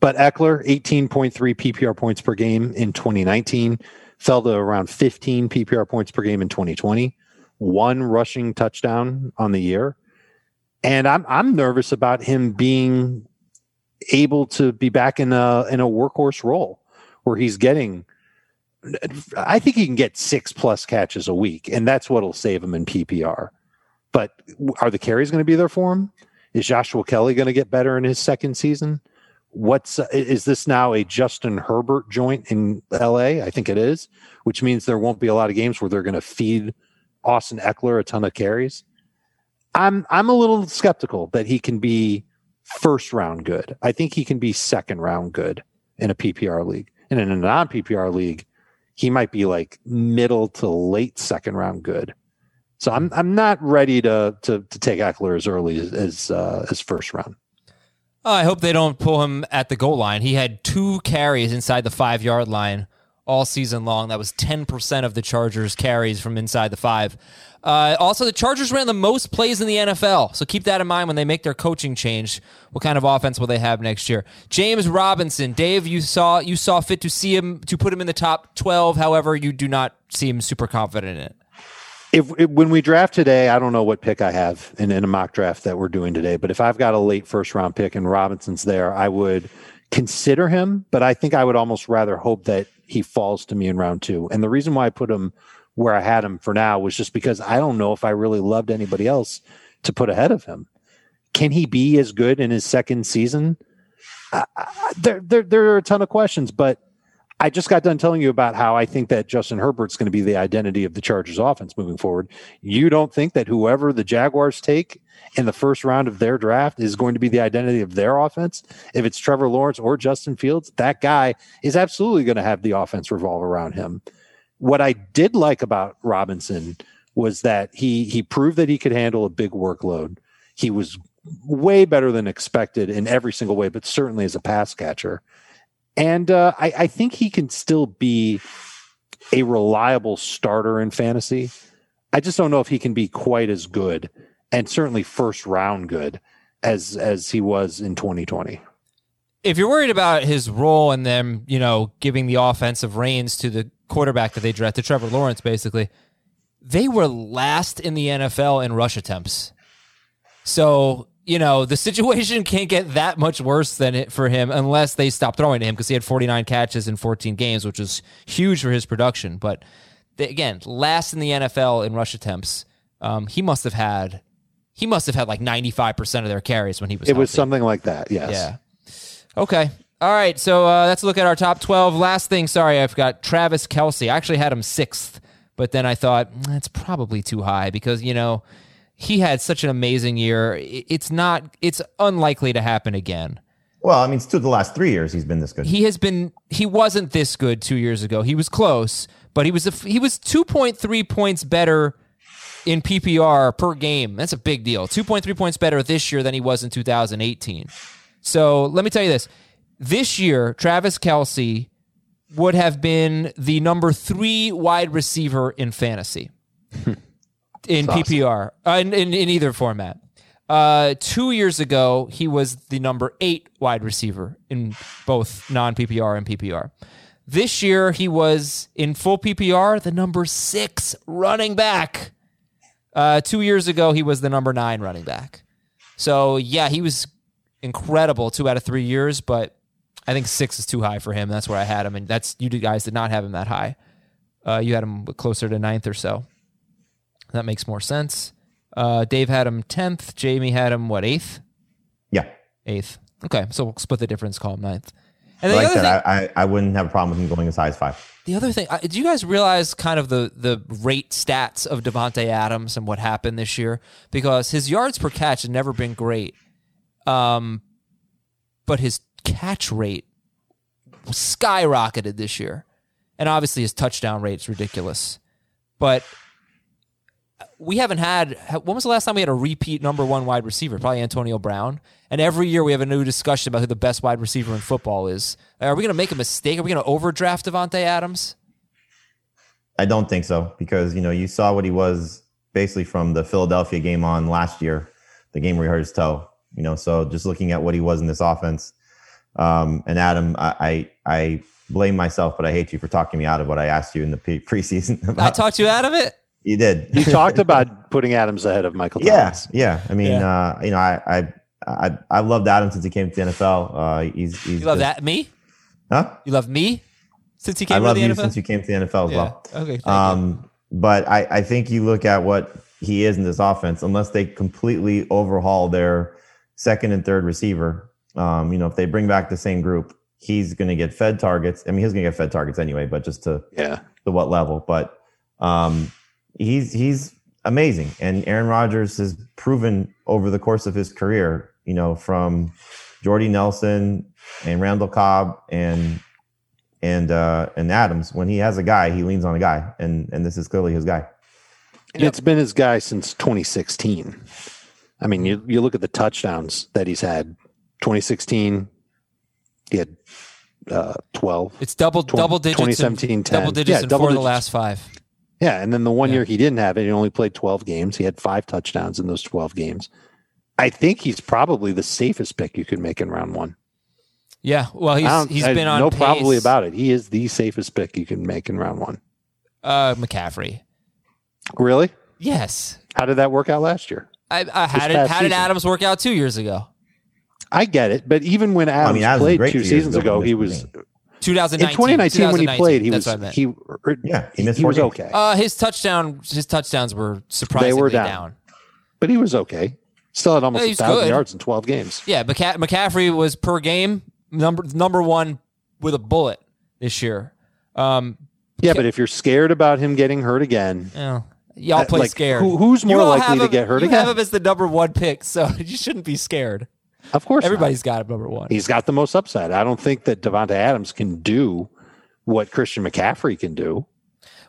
S6: but Ekeler, 18.3 PPR points per game in 2019, fell to around 15 PPR points per game in 2020, one rushing touchdown on the year. And I'm I'm nervous about him being able to be back in a in a workhorse role where he's getting I think he can get six plus catches a week, and that's what'll save him in PPR. But are the carries going to be there for him? Is Joshua Kelley going to get better in his second season? What's is this now a Justin Herbert joint in LA? I think it is, which means there won't be a lot of games where they're going to feed Austin Ekeler a ton of carries. I'm I'm a little skeptical that he can be first round good. I think he can be second round good in a PPR league. In a non PPR league, he might be like middle to late second round good. So I'm I'm not ready to to, to take Ekeler as early as as, uh, as first round.
S4: Oh, I hope they don't pull him at the goal line. He had two carries inside the five yard line all season long. That was 10% of the Chargers' carries from inside the five. Uh, also, the Chargers ran the most plays in the NFL, so keep that in mind when they make their coaching change. What kind of offense will they have next year? James Robinson, Dave, you saw you saw fit to see him to put him in the top 12. However, you do not seem super confident in it.
S6: If, if when we draft today, I don't know what pick I have in, in a mock draft that we're doing today, but if I've got a late first round pick and Robinson's there, I would consider him, but I think I would almost rather hope that he falls to me in round two. And the reason why I put him where I had him for now was just because I don't know if I really loved anybody else to put ahead of him. Can he be as good in his second season? I, there, there, there are a ton of questions, but I just got done telling you about how I think that Justin Herbert's going to be the identity of the Chargers offense moving forward. You don't think that whoever the Jaguars take in the first round of their draft is going to be the identity of their offense? If it's Trevor Lawrence or Justin Fields, that guy is absolutely going to have the offense revolve around him. What I did like about Robinson was that he he proved that he could handle a big workload. He was way better than expected in every single way, but certainly as a pass catcher. And uh, I, I think he can still be a reliable starter in fantasy. I just don't know if he can be quite as good and certainly first round good as as he was in 2020.
S4: If you're worried about his role and them, you know, giving the offensive reins to the quarterback that they drafted, Trevor Lawrence, basically, they were last in the NFL in rush attempts. So, you know, the situation can't get that much worse than it for him unless they stop throwing to him because he had 49 catches in 14 games, which was huge for his production. But they, again, last in the NFL in rush attempts. Um, he must have had he must have had like 95% of their carries when he was
S6: It was something like that. Yes.
S4: Yeah. Okay. All right. So uh, let's look at our top 12. Last thing, sorry, I've got Travis Kelce. I actually had him sixth, but then I thought "Mm, that's probably too high because, you know, he had such an amazing year. It's not, it's unlikely to happen again.
S5: Well, I mean, it's two of the last three years he's been this good.
S4: He has been, he wasn't this good two years ago. He was close, but he was, a, he was 2.3 points better in PPR per game. That's a big deal. 2.3 points better this year than he was in 2018. So let me tell you this. This year, Travis Kelce would have been the number three wide receiver in fantasy in PPR, uh, in, in, in either format. Uh, two years ago, he was the number eight wide receiver in both non PPR and PPR. This year, he was in full PPR, the number six running back. Uh, two years ago, he was the number nine running back. So, yeah, he was incredible two out of three years, but I think six is too high for him. That's where I had him. And that's you guys did not have him that high. Uh, you had him closer to ninth or so. That makes more sense. Uh, Dave had him 10th. Jamie had him, what, eighth?
S5: yeah.
S4: Eighth. Okay, so we'll split the difference, call him ninth. And
S5: Like I said,
S4: thing,
S5: I, I, I wouldn't have a problem with him going as high as five.
S4: The other thing, do you guys realize kind of the the rate stats of Davante Adams and what happened this year? Because his yards per catch had never been great, um, but his catch rate skyrocketed this year, and obviously his touchdown rate is ridiculous. But we haven't had. When was the last time we had a repeat number one wide receiver? Probably Antonio Brown. And every year we have a new discussion about who the best wide receiver in football is. Are we going to make a mistake? Are we going to overdraft Davante Adams?
S5: I don't think so because you know you saw what he was basically from the Philadelphia game on last year, the game where he hurt his toe. You know, so just looking at what he was in this offense, um, and Adam, I, I I blame myself, but I hate you for talking me out of what I asked you in the pre- preseason. About.
S4: I talked you out of it.
S5: you did.
S6: you talked about putting Adams ahead of Michael
S5: yeah, yeah. I mean,
S4: Yeah.
S5: Uh, you know, I I I I loved Adam since he came to the NFL. Uh, he's he's
S4: You love
S5: just-
S4: that me?
S5: huh?
S4: You love me since he came
S5: I
S4: to
S5: love
S4: the
S5: you
S4: NFL.
S5: since you came to the NFL as
S4: yeah.
S5: well.
S4: Okay. Thank you.
S5: Um, but I, I think you look at what he is in this offense, unless they completely overhaul their second and third receiver. Um, you know, if they bring back the same group, he's going to get fed targets. I mean, he's going to get fed targets anyway, but just to
S6: Yeah.
S5: to what level? But um, he's he's amazing, and Aaron Rodgers has proven over the course of his career, you know, from Jordy Nelson and Randall Cobb and and uh, and Adams, when he has a guy, he leans on a guy, and and this is clearly his guy.
S6: And It's been his guy since 2016. I mean, you, you look at the touchdowns that he's had. 2016, he had uh, 12.
S4: It's double
S6: Tw-
S4: double digits. in-
S6: 2017, 10.
S4: double digits
S6: Yeah,
S4: in
S6: double
S4: four of the last five.
S6: Yeah, and then the one
S4: Yeah.
S6: year he didn't have it, he only played 12 games. He had five touchdowns in those 12 games. I think he's probably the safest pick you could make in round one.
S4: Yeah, well,
S6: I
S4: he's he's
S6: I-
S4: been on
S6: no
S4: pace.
S6: probably about it. He is the safest pick you can make in round one.
S4: uh, McCaffrey.
S6: Really?
S4: Yes,
S6: How did that work out last year?
S4: I, I had it.
S6: past
S4: How did. Adams work out two years ago?
S6: I get it, but even when Adams,
S5: mean, Adams
S6: played two
S5: two
S6: seasons
S5: ago,
S6: ago, he was
S5: the
S4: 2019.
S6: in 2019 when he played. He was
S4: what I
S6: he
S5: Yeah, he
S6: he,
S5: missed
S6: he was okay,
S4: Uh, his touchdown, his touchdowns were surprisingly
S6: down.
S4: down.
S6: but he was okay. Still had almost a thousand
S4: good.
S6: yards in 12 games.
S4: Yeah, McCa- McCaffrey was per game number number one with a bullet this year. Um,
S6: Yeah, but if you're scared about him getting hurt again,
S4: yeah, y'all
S6: Uh,
S4: play
S6: like,
S4: scared.
S6: who- who's more likely to
S4: him-
S6: get hurt
S4: You
S6: again?
S4: have him as the number one pick, so you shouldn't be scared.
S6: of course, not.
S4: Everybody's got him number one.
S6: he's got the most upside. I don't think that Davante Adams can do what Christian McCaffrey can do.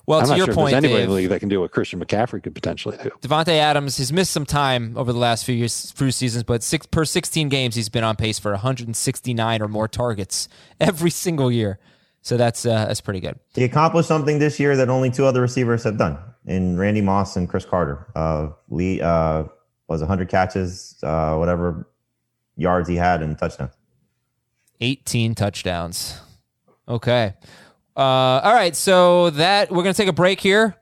S4: Well,
S6: I'm
S4: to
S6: not
S4: your
S6: sure
S4: point,
S6: if there's anybody in the league that can do what Christian McCaffrey could potentially do.
S4: Davante Adams has missed some time over the last few years, few seasons, but six, per 16 games, he's been on pace for 169 or more targets every single year. So that's uh, that's pretty good.
S5: He accomplished something this year that only two other receivers have done in Randy Moss and Cris Carter. Uh, Lee uh, was 100 catches, uh, whatever yards he had and touchdowns.
S4: 18 touchdowns. Okay. Uh, all right. So that we're going to take a break here.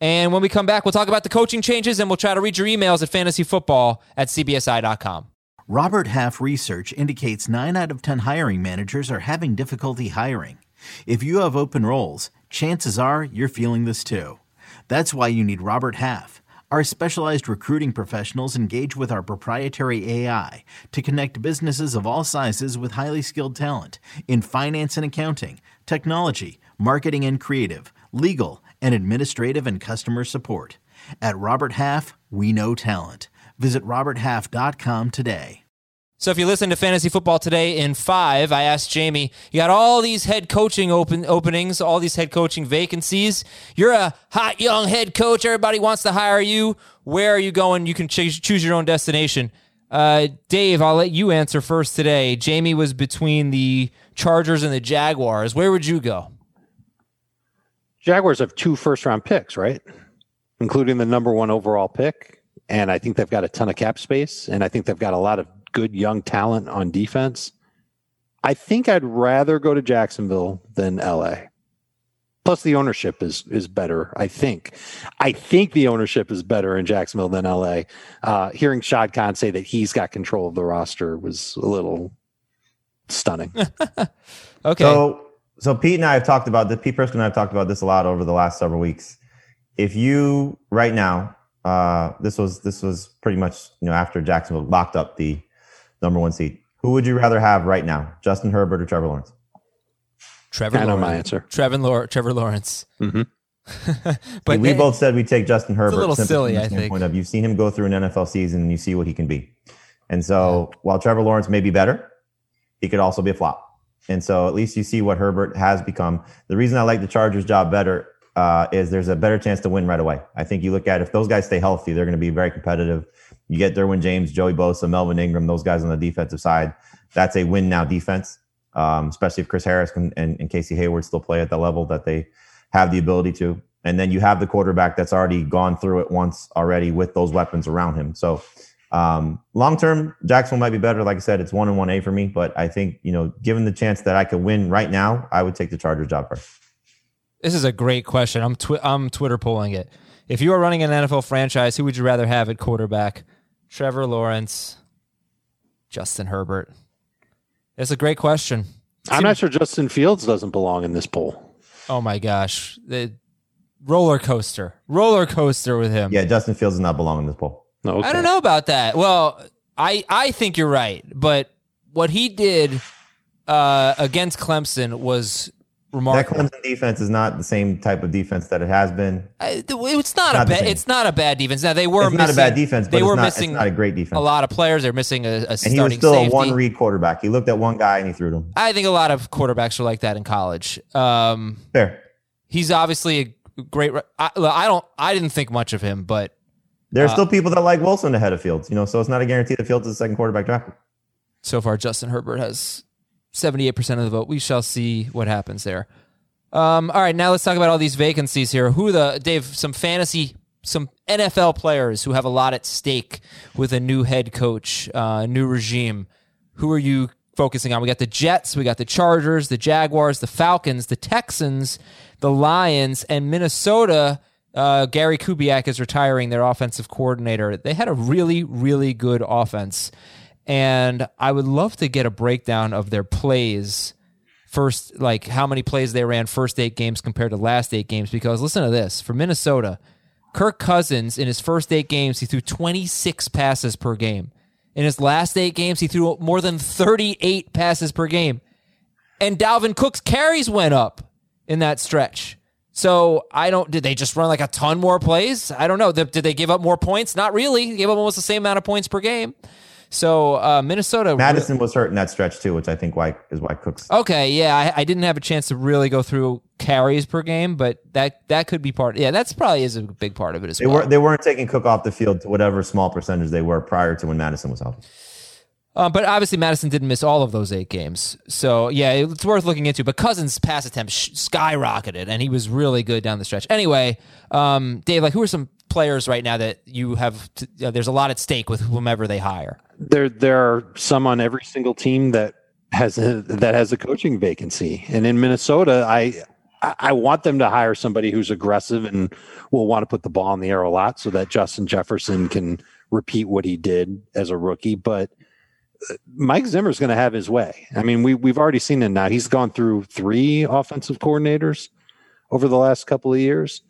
S4: And when we come back, we'll talk about the coaching changes and we'll try to read your emails at fantasyfootball at cbsi.com.
S8: Robert Half research indicates 9 out of 10 hiring managers are having difficulty hiring. If you have open roles, chances are you're feeling this too. That's why you need Robert Half. Our specialized recruiting professionals engage with our proprietary AI to connect businesses of all sizes with highly skilled talent in finance and accounting, technology, marketing and creative, legal, and administrative and customer support. At Robert Half, we know talent. Visit RobertHalf.com today.
S4: So if you listen to fantasy football today in five, I asked Jamie, you got all these head coaching open openings, all these head coaching vacancies. You're a hot young head coach. Everybody wants to hire you. Where are you going? You can choose choose your own destination. Uh, Dave, I'll let you answer first today. Jamie was between the Chargers and the Jaguars. Where would you go?
S6: Jaguars have two first round picks, right? Including the number one overall pick. And I think they've got a ton of cap space. And I think they've got a lot of good young talent on defense. I think I'd rather go to Jacksonville than LA. Plus the ownership is is better, I think. I think the ownership is better in Jacksonville than LA. Uh, hearing Shad Khan say that he's got control of the roster was a little stunning.
S4: Okay.
S5: So, so Pete and I have talked about this. Pete Prisco and I have talked about this a lot over the last several weeks. If you right now, uh, this was this was pretty much you know after Jacksonville locked up the number one seed. Who would you rather have right now, Justin Herbert or Trevor Lawrence?
S4: Trevor
S6: I know
S4: Lawrence.
S6: my answer.
S4: Trevor, Lawrence. Trevor Lawrence.
S6: Mhm.
S4: but
S5: we
S4: eh,
S5: both said we take Justin Herbert.
S4: a
S5: little
S4: silly, I think.
S5: standpoint Of you've seen him go through an NFL season, and you see what he can be. And so, while Trevor Lawrence may be better, he could also be a flop. And so, at least you see what Herbert has become. The reason I like the Chargers' job better uh, is there's a better chance to win right away. I think you look at if those guys stay healthy, they're going to be very competitive. You get Derwin James, Joey Bosa, Melvin Ingram, those guys on the defensive side. That's a win now defense, um, especially if Chris Harris can, and, and Casey Hayward still play at the level that they have the ability to. And then you have the quarterback that's already gone through it once already with those weapons around him. So um, long term, Jacksonville might be better. Like I said, it's one and one A for me. But I think you know, given the chance that I could win right now, I would take the Chargers job first.
S4: This is a great question. I'm twi- I'm Twitter polling it. If you are running an NFL franchise, who would you rather have at quarterback? Trevor Lawrence, Justin Herbert. It's a great question.
S6: I'm not sure Justin Fields doesn't belong in this poll.
S4: Oh my gosh, the roller coaster, roller coaster with him.
S5: Yeah, Justin Fields does not belong in this poll.
S6: No, okay.
S4: I don't know about that. Well, I I think you're right, but what he did uh, against Clemson was remarkable. That.
S5: Clemson defense is not the same type of defense that it has been.
S4: I- it's not,
S5: Not
S4: a bad. It's not a bad defense. Now they were
S5: It's
S4: missing,
S5: not a bad defense, but
S4: they
S5: it's
S4: were
S5: not,
S4: missing
S5: it's not a great defense.
S4: a lot of players. They're missing a, a
S5: and
S4: starting
S5: he was still
S4: safety.
S5: a one read quarterback. He looked at one guy and he threw to him.
S4: I think a lot of quarterbacks are like that in college. Um,
S5: Fair.
S4: he's obviously a great. I, I don't. I didn't think much of him, but
S5: There are
S4: Uh,
S5: still people that like Wilson ahead of Fields, you know, so it's not a guarantee that Fields is the second quarterback drafted.
S4: so far Justin Herbert has 78% of the vote. We shall see what happens there. Um, all right, now let's talk about all these vacancies here. Who the Dave? Some fantasy, some NFL players who have a lot at stake with a new head coach, uh, new regime. Who are you focusing on? We got the Jets, we got the Chargers, the Jaguars, the Falcons, the Texans, the Lions, and Minnesota. Uh, Gary Kubiak is retiring their offensive coordinator. They had a really, really good offense, and I would love to get a breakdown of their plays first like how many plays they ran first eight games compared to last eight games because listen to this for Minnesota Kirk Cousins in his first eight games he threw 26 passes per game. In his last eight games he threw more than 38 passes per game. And Dalvin Cook's carries went up in that stretch so I don't did they just run like a ton more plays I don't know did they give up more points not really they gave up almost the same amount of points per game so uh, Minnesota.
S5: Mattison was hurt in that stretch too, which I think why is why Cooks.
S4: Okay, yeah, I, I, didn't have a chance to really go through carries per game, but that that could be part. Yeah, that's probably is a big part of it as
S5: they
S4: well.
S5: Were, they weren't taking Cook off the field to whatever small percentage they were prior to when Mattison was healthy.
S4: Uh, but obviously, Mattison didn't miss all of those eight games. So, yeah, it's worth looking into. But Cousins' pass attempt skyrocketed, and he was really good down the stretch. Anyway, um, Dave, like, who are some players right now that you have? To, uh, there's a lot at stake with whomever they hire.
S6: There, there are some on every single team that has a, that has a coaching vacancy, and in Minnesota, I I want them to hire somebody who's aggressive and will want to put the ball in the air a lot, so that Justin Jefferson can repeat what he did as a rookie, but Mike Zimmer's going to have his way. I mean, we we've already seen it now. He's gone through three offensive coordinators over the last couple of years,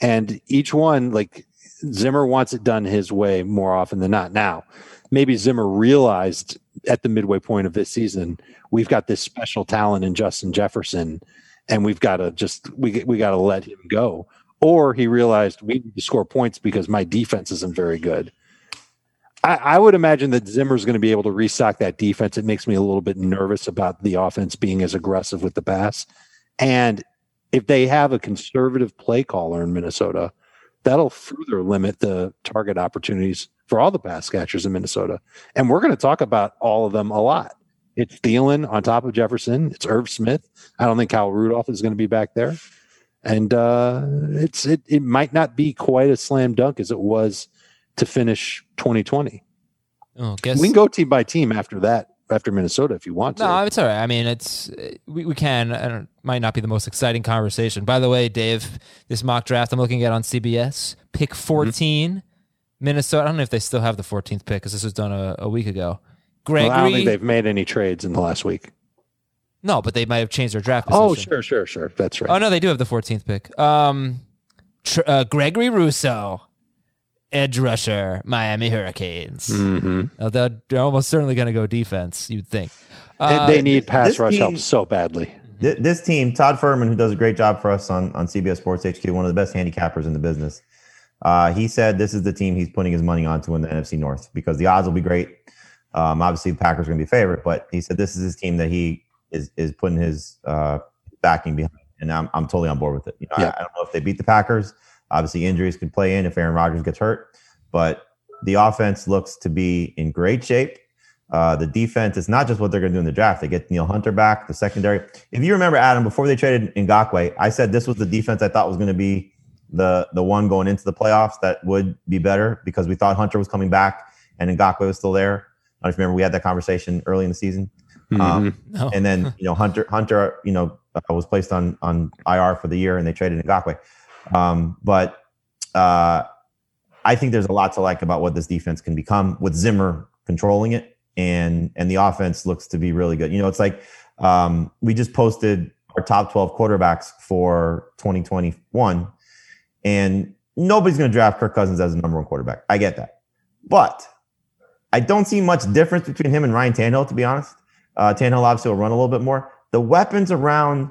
S6: and each one like Zimmer wants it done his way more often than not. Now, maybe Zimmer realized at the midway point of this season, we've got this special talent in Justin Jefferson, and we've got to just we we got to let him go. Or he realized we need to score points because my defense isn't very good I, I would imagine that Zimmer's going to be able to restock that defense. It makes me a little bit nervous about the offense being as aggressive with the pass. And if they have a conservative play caller in Minnesota, that'll further limit the target opportunities for all the pass catchers in Minnesota. And we're going to talk about all of them a lot. It's Thielen on top of Jefferson. It's Irv Smith. I don't think Kyle Rudolph is going to be back there. And uh, it's it, it might not be quite a slam dunk as it was to finish 2020.
S4: Oh, guess
S6: we can go team by team after that, after Minnesota, if you want to.
S4: No, it's all right. I mean, it's we, we can. I don't, might not be the most exciting conversation. By the way, Dave, this mock draft I'm looking at on CBS, pick mm-hmm. 14, mm-hmm. Minnesota. I don't know if they still have the 14th pick because this was done a, a week ago.
S6: Gregory, well, I don't think they've made any trades in the last week.
S4: No, but they might have changed their draft
S6: oh,
S4: position.
S6: Oh, sure, sure, sure. That's right.
S4: Oh no, they do have the 14th pick. Um, tr- uh, Gregory Rousseau edge rusher, Miami Hurricanes.
S6: Mm-hmm.
S4: they're, they're, almost certainly going to go defense, you'd think.
S6: Uh, they need pass rush team, help so badly.
S5: Th- this team, Todd Fuhrman, who does a great job for us on, on CBS Sports HQ, one of the best handicappers in the business, uh, he said this is the team he's putting his money on to win the NFC North because the odds will be great. Um, obviously, the Packers are going to be a favorite, but he said this is his team that he is is putting his uh, backing behind, and I'm, I'm totally on board with it. You know, yeah. I, I don't know if they beat the Packers. Obviously, injuries could play in if Aaron Rodgers gets hurt, but the offense looks to be in great shape. Uh, the defense is not just what they're going to do in the draft. They get Danielle Hunter back, the secondary. If you remember, Adam, before they traded Ngakoue, I said this was the defense I thought was going to be the the one going into the playoffs that would be better because we thought Hunter was coming back and Ngakoue was still there. I don't remember we had that conversation early in the season. Mm-hmm. Um, oh. And then you know Hunter Hunter you know uh, was placed on on IR for the year and they traded Ngakoue. Um, but uh, I think there's a lot to like about what this defense can become with Zimmer controlling it, and and the offense looks to be really good. You know, it's like um, we just posted our top 12 quarterbacks for 2021, and nobody's going to draft Kirk Cousins as a number one quarterback. I get that, but I don't see much difference between him and Ryan Tannehill. To be honest, uh, Tannehill obviously will run a little bit more. The weapons around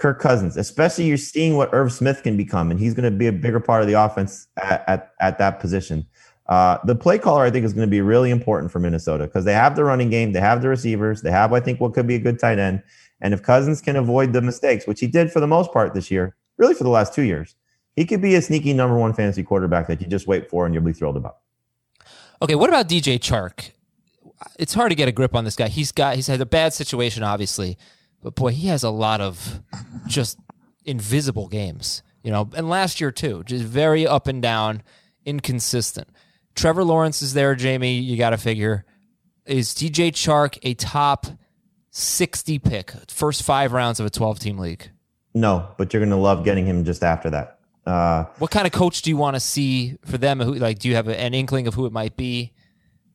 S5: Kirk Cousins, especially you're seeing what Irv Smith can become, and he's going to be a bigger part of the offense at, at, at that position. Uh, the play caller, I think, is going to be really important for Minnesota because they have the running game, they have the receivers, they have, I think, what could be a good tight end. And if Cousins can avoid the mistakes, which he did for the most part this year, really for the last two years, he could be a sneaky number one fantasy quarterback that you just wait for and you'll be thrilled about.
S4: Okay, what about DJ Chark? it's hard to get a grip on this guy. He's got he's had a bad situation, obviously, but boy, he has a lot of just invisible games. You know, and last year too, just very up and down, inconsistent. Trevor Lawrence is there, Jamie. You got to figure is DJ Chark a top sixty pick, first five rounds of a twelve team league?
S5: No, but you're going to love getting him just after that. Uh,
S4: what kind of coach do you want to see for them? Who like do you have an inkling of who it might be?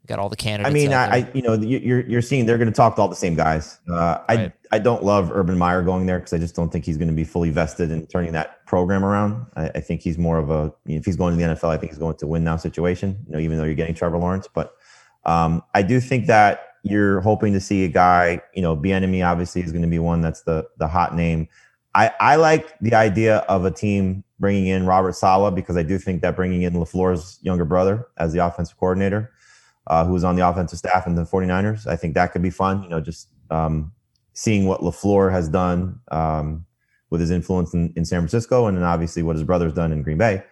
S4: Got all the candidates.
S5: I mean, I, I, you know you're you're seeing they're going to talk to all the same guys. Uh, I right. I don't love Urban Meyer going there because I just don't think he's going to be fully vested in turning that program around. I, I think he's more of a if he's going to the NFL, I think he's going to win now situation. You know, even though you're getting Trevor Lawrence, but um, I do think that you're hoping to see a guy. You know, Bieniemy obviously is going to be one that's the the hot name. I, I like the idea of a team bringing in Robert Saleh because I do think that bringing in LaFleur's younger brother as the offensive coordinator uh, who was on the offensive staff in the 49ers. I think that could be fun. You know, just um, seeing what LaFleur has done um, with his influence in, in, San Francisco and then obviously what his brother's done in Green Bay.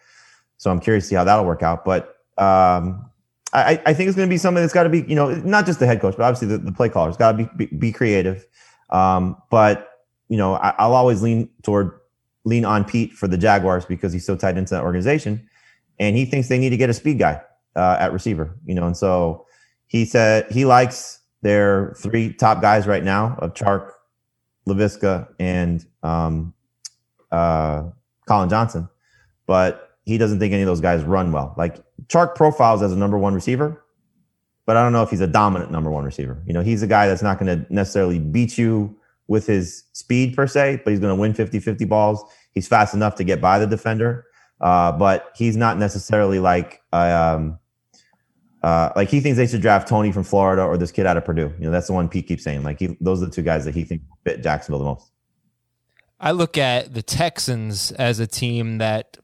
S5: So I'm curious to see how that'll work out. But um, I, I, think it's going to be something that's got to be, you know, not just the head coach, but obviously the, the play caller's got to be, be, be, creative. Um, but, you know, I, I'll always lean toward lean on Pete for the Jaguars because he's so tied into that organization. And he thinks they need to get a speed guy uh, at receiver, you know, and so he said he likes their three top guys right now of Chark, Laviska, and um, uh, Collin Johnson, but he doesn't think any of those guys run well. Like Chark profiles as a number one receiver, but I don't know if he's a dominant number one receiver. You know, he's a guy that's not going to necessarily beat you with his speed per se, but he's going to win 50 50 balls. He's fast enough to get by the defender, uh, but he's not necessarily like, um, uh, like he thinks they should draft Toney from Florida or this kid out of Purdue. You know, that's the one Pete keeps saying. Like he, those are the two guys that he thinks fit Jacksonville the most.
S4: I look at the Texans as a team that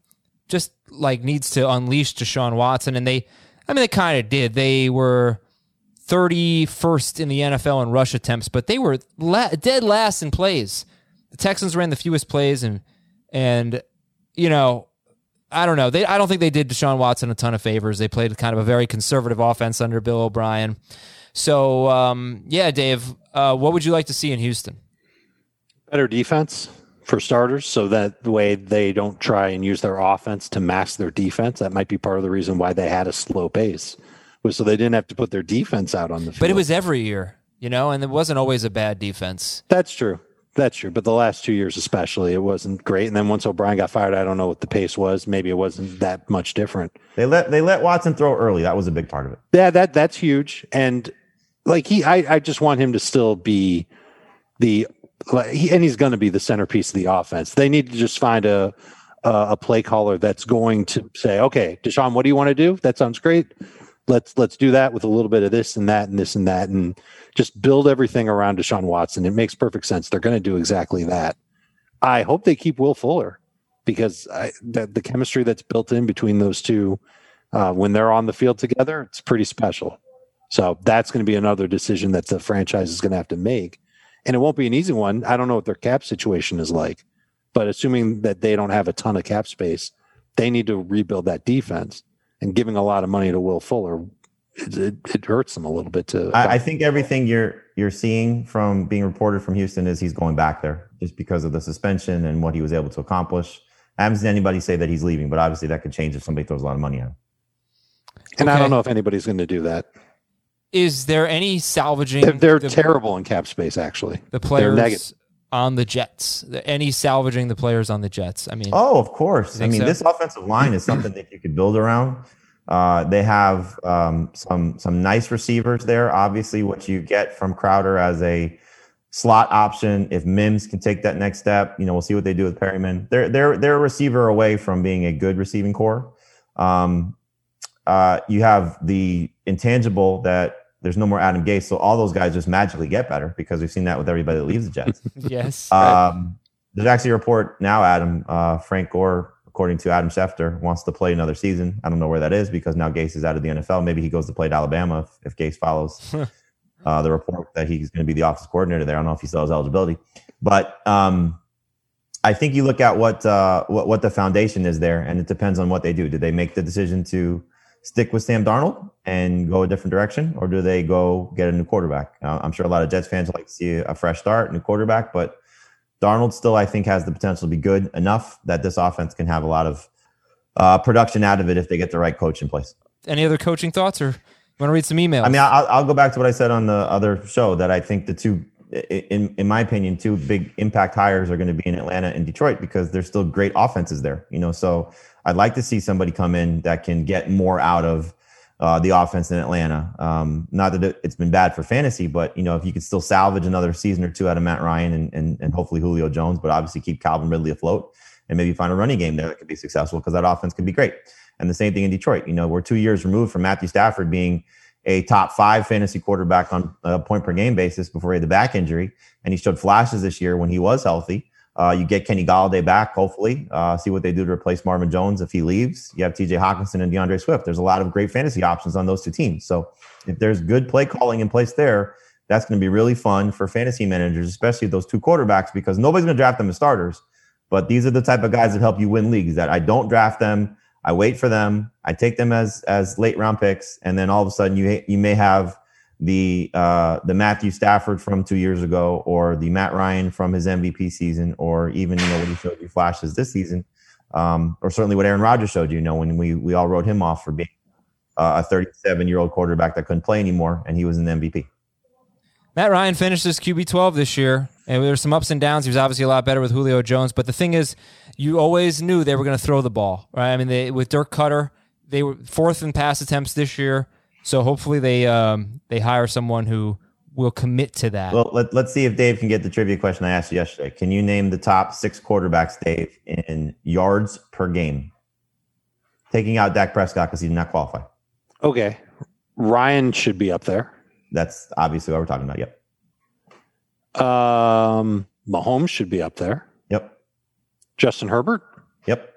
S4: just like needs to unleash Deshaun Watson, and they, I mean, they kind of did. They were 31st in the NFL in rush attempts, but they were la- dead last in plays. The Texans ran the fewest plays, and and you know I don't know. They I don't think they did Deshaun Watson a ton of favors. They played kind of a very conservative offense under Bill O'Brien. So um, yeah, Dave, uh, what would you like to see in Houston?
S6: Better defense for starters, so that the way they don't try and use their offense to mask their defense. That might be part of the reason why they had a slow pace, was so they didn't have to put their defense out on the field.
S4: But it was every year, you know, and it wasn't always a bad defense.
S6: That's true. That's true, but the last two years especially, it wasn't great. And then once O'Brien got fired, I don't know what the pace was. Maybe it wasn't that much different.
S5: They let they let Watson throw early. That was a big part of it.
S6: Yeah, that that's huge. And like he, I, I just want him to still be the, like, he, and he's going to be the centerpiece of the offense. They need to just find a a play caller that's going to say, okay, Deshaun, what do you want to do? That sounds great. Let's let's do that with a little bit of this and that and this and that and just build everything around Deshaun Watson. It makes perfect sense. They're going to do exactly that. I hope they keep Will Fuller because I, the, the, chemistry that's built in between those two uh, when they're on the field together, it's pretty special. So that's going to be another decision that the franchise is going to have to make. And it won't be an easy one. I don't know what their cap situation is like, but assuming that they don't have a ton of cap space, they need to rebuild that defense. And giving a lot of money to Will Fuller it, it, hurts them a little bit to.
S5: I, I, think everything you're you're seeing from being reported from Houston is he's going back there just because of the suspension and what he was able to accomplish. I haven't seen anybody say that he's leaving, but obviously that could change if somebody throws a lot of money at him.
S6: And okay. I don't know if anybody's going to do that.
S4: Is there any salvaging?
S6: They're, they're the, terrible in cap space, actually.
S4: The players on the Jets. Any salvaging the players on the Jets? I mean,
S5: oh, of course. I mean, so? this offensive line is something that you could build around. Uh, they have um, some some nice receivers there. Obviously, what you get from Crowder as a slot option, if Mims can take that next step, you know, we'll see what they do with Perriman. They're they're they're a receiver away from being a good receiving corps. Um, uh, you have the intangible that there's no more Adam Gase, so all those guys just magically get better because we've seen that with everybody that leaves the Jets.
S4: yes.
S5: Um, there's actually a report now, Adam uh, Frank Gore according to Adam Schefter, wants to play another season. I don't know where that is because now Gase is out of the NFL. Maybe he goes to play at Alabama if, if Gase follows uh, the report that he's going to be the office coordinator there. I don't know if he still has eligibility, but um, I think you look at what, uh, what what the foundation is there, and it depends on what they do. Did they make the decision to stick with Sam Darnold and go a different direction, or do they go get a new quarterback? Uh, I'm sure a lot of Jets fans would like to see a fresh start, new quarterback, but Darnold still, I think, has the potential to be good enough that this offense can have a lot of uh, production out of it if they get the right coach in place.
S4: Any other coaching thoughts, or you want to read some emails?
S5: I mean, I'll, I'll go back to what I said on the other show that I think the two, in in my opinion, two big impact hires are going to be in Atlanta and Detroit because there's still great offenses there. You know, so I'd like to see somebody come in that can get more out of uh, the offense in Atlanta. Um, not that it's been bad for fantasy, but you know, if you could still salvage another season or two out of Matt Ryan and and, and hopefully Julio Jones, but obviously keep Calvin Ridley afloat and maybe find a running game there that could be successful because that offense could be great. And the same thing in Detroit. You know, we're two years removed from Matthew Stafford being a top five fantasy quarterback on a point per game basis before he had the back injury. And he showed flashes this year when he was healthy. Uh, you get Kenny Golladay back, hopefully. Uh, see what they do to replace Marvin Jones if he leaves. You have TJ Hockenson and D'Andre Swift. There's a lot of great fantasy options on those two teams. So if there's good play calling in place there, that's going to be really fun for fantasy managers, especially those two quarterbacks, because nobody's going to draft them as starters. But these are the type of guys that help you win leagues. That I don't draft them I wait for them. I take them as as late round picks, and then all of a sudden you you may have the uh, the Matthew Stafford from two years ago, or the Matt Ryan from his MVP season, or even you know what he showed you flashes this season, um, or certainly what Aaron Rodgers showed you. You know when we we all wrote him off for being uh, a 37 year old quarterback that couldn't play anymore, and he was an MVP.
S4: Matt Ryan finished as QB 12 this year, and there were some ups and downs. He was obviously a lot better with Julio Jones, but the thing is, you always knew they were going to throw the ball, right? I mean, they, with Dirk Koetter, they were fourth in pass attempts this year, so hopefully they um, they hire someone who will commit to that.
S5: Well, let, let's see if Dave can get the trivia question I asked you yesterday. Can you name the top six quarterbacks, Dave, in yards per game? Taking out Dak Prescott because he did not qualify.
S6: Okay. Ryan should be up there.
S5: That's obviously what we're talking about. Yep.
S6: Um, Mahomes should be up there.
S5: Yep.
S6: Justin Herbert.
S5: Yep.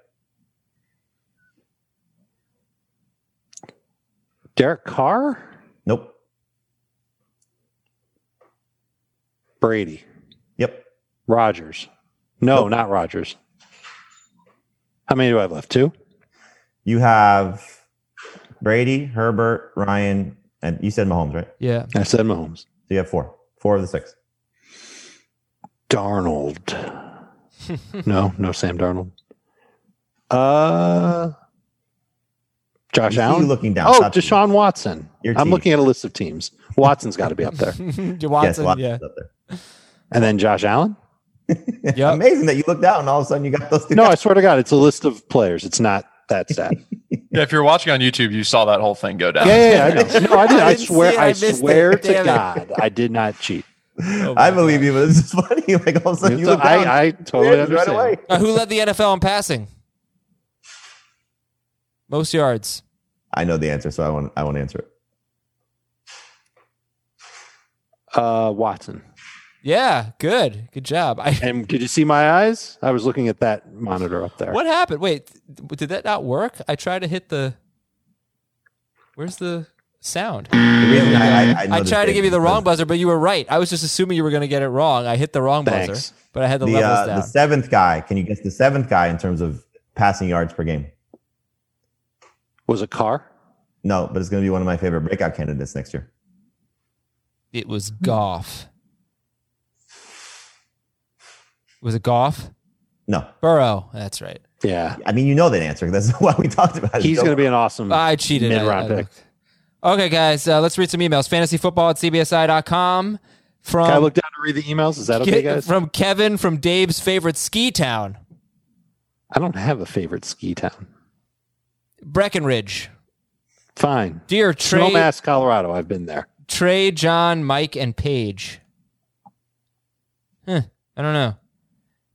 S6: Derek Carr.
S5: Nope.
S6: Brady.
S5: Yep.
S6: Rodgers. No,
S5: Nope.
S6: not Rodgers. How many do I have left? Two.
S5: You have Brady, Herbert, Ryan, and you said Mahomes, right?
S4: yeah.
S6: I said Mahomes.
S5: So you have four. Four of the six.
S6: Darnold. no, no Sam Darnold. Uh Josh
S5: You
S6: Allen.
S5: you looking down.
S6: Oh,
S5: Stop
S6: Deshaun Watson. I'm looking at a list of teams. Watson's got to be up there.
S5: Yes,
S4: Watson,
S5: Watson's
S4: yeah.
S5: up there.
S6: And then Josh Allen?
S4: Yep.
S5: Amazing that you looked down and all of a sudden you got those two.
S6: No, I swear to God, it's a list of players. It's not that stat.
S7: Yeah, if you're watching on YouTube, you saw that whole thing go down.
S6: Yeah, yeah, yeah. I know. No, I did.
S4: I
S6: I swear.
S4: I
S6: I swear
S4: it.
S6: to God, I did not cheat.
S4: Oh
S5: I believe
S4: God.
S5: you, but it's just funny. Like all of a sudden you look down.
S6: I, I totally
S5: Right
S6: understand.
S5: away.
S4: Uh, who led the NFL in passing? Most yards.
S5: I know the answer, so I won't. I won't answer it.
S6: Uh, Watson.
S4: Yeah, good. Good job. I,
S6: And did you see my eyes? I was looking at that monitor up there.
S4: what happened? Wait, did that not work? I tried to hit the. Where's the sound?
S5: The reason I, I, I,
S4: I tried to give you the wrong buzzer, but you were right. I was just assuming you were going to get it wrong. I hit the wrong
S6: Thanks.
S4: buzzer, but I had the,
S5: The,
S4: levels
S5: uh,
S4: down.
S5: the seventh guy. Can you guess the seventh guy in terms of passing yards per game?
S6: Was it Carr?
S5: No, but it's going to be one of my favorite breakout candidates next year.
S4: it was Goff. Was it Goff?
S5: No,
S4: Burrow. That's right.
S6: Yeah.
S5: I mean you know that answer. That's why we talked about it.
S6: He's going to be an awesome
S4: I cheated.
S6: Mid-round
S4: I
S6: pick.
S4: Okay, guys, uh, let's read some emails. Fantasyfootball at cbsi.com from,
S6: Can I look down to read the emails? Is that okay, guys?
S4: from Kevin from Dave's favorite ski town,
S6: I don't have a favorite ski town.
S4: Breckenridge.
S6: Fine.
S4: Dear Trey,
S6: Snowmass, Colorado. I've been there.
S4: Trey, John, Mike, and Page. Huh, I don't know.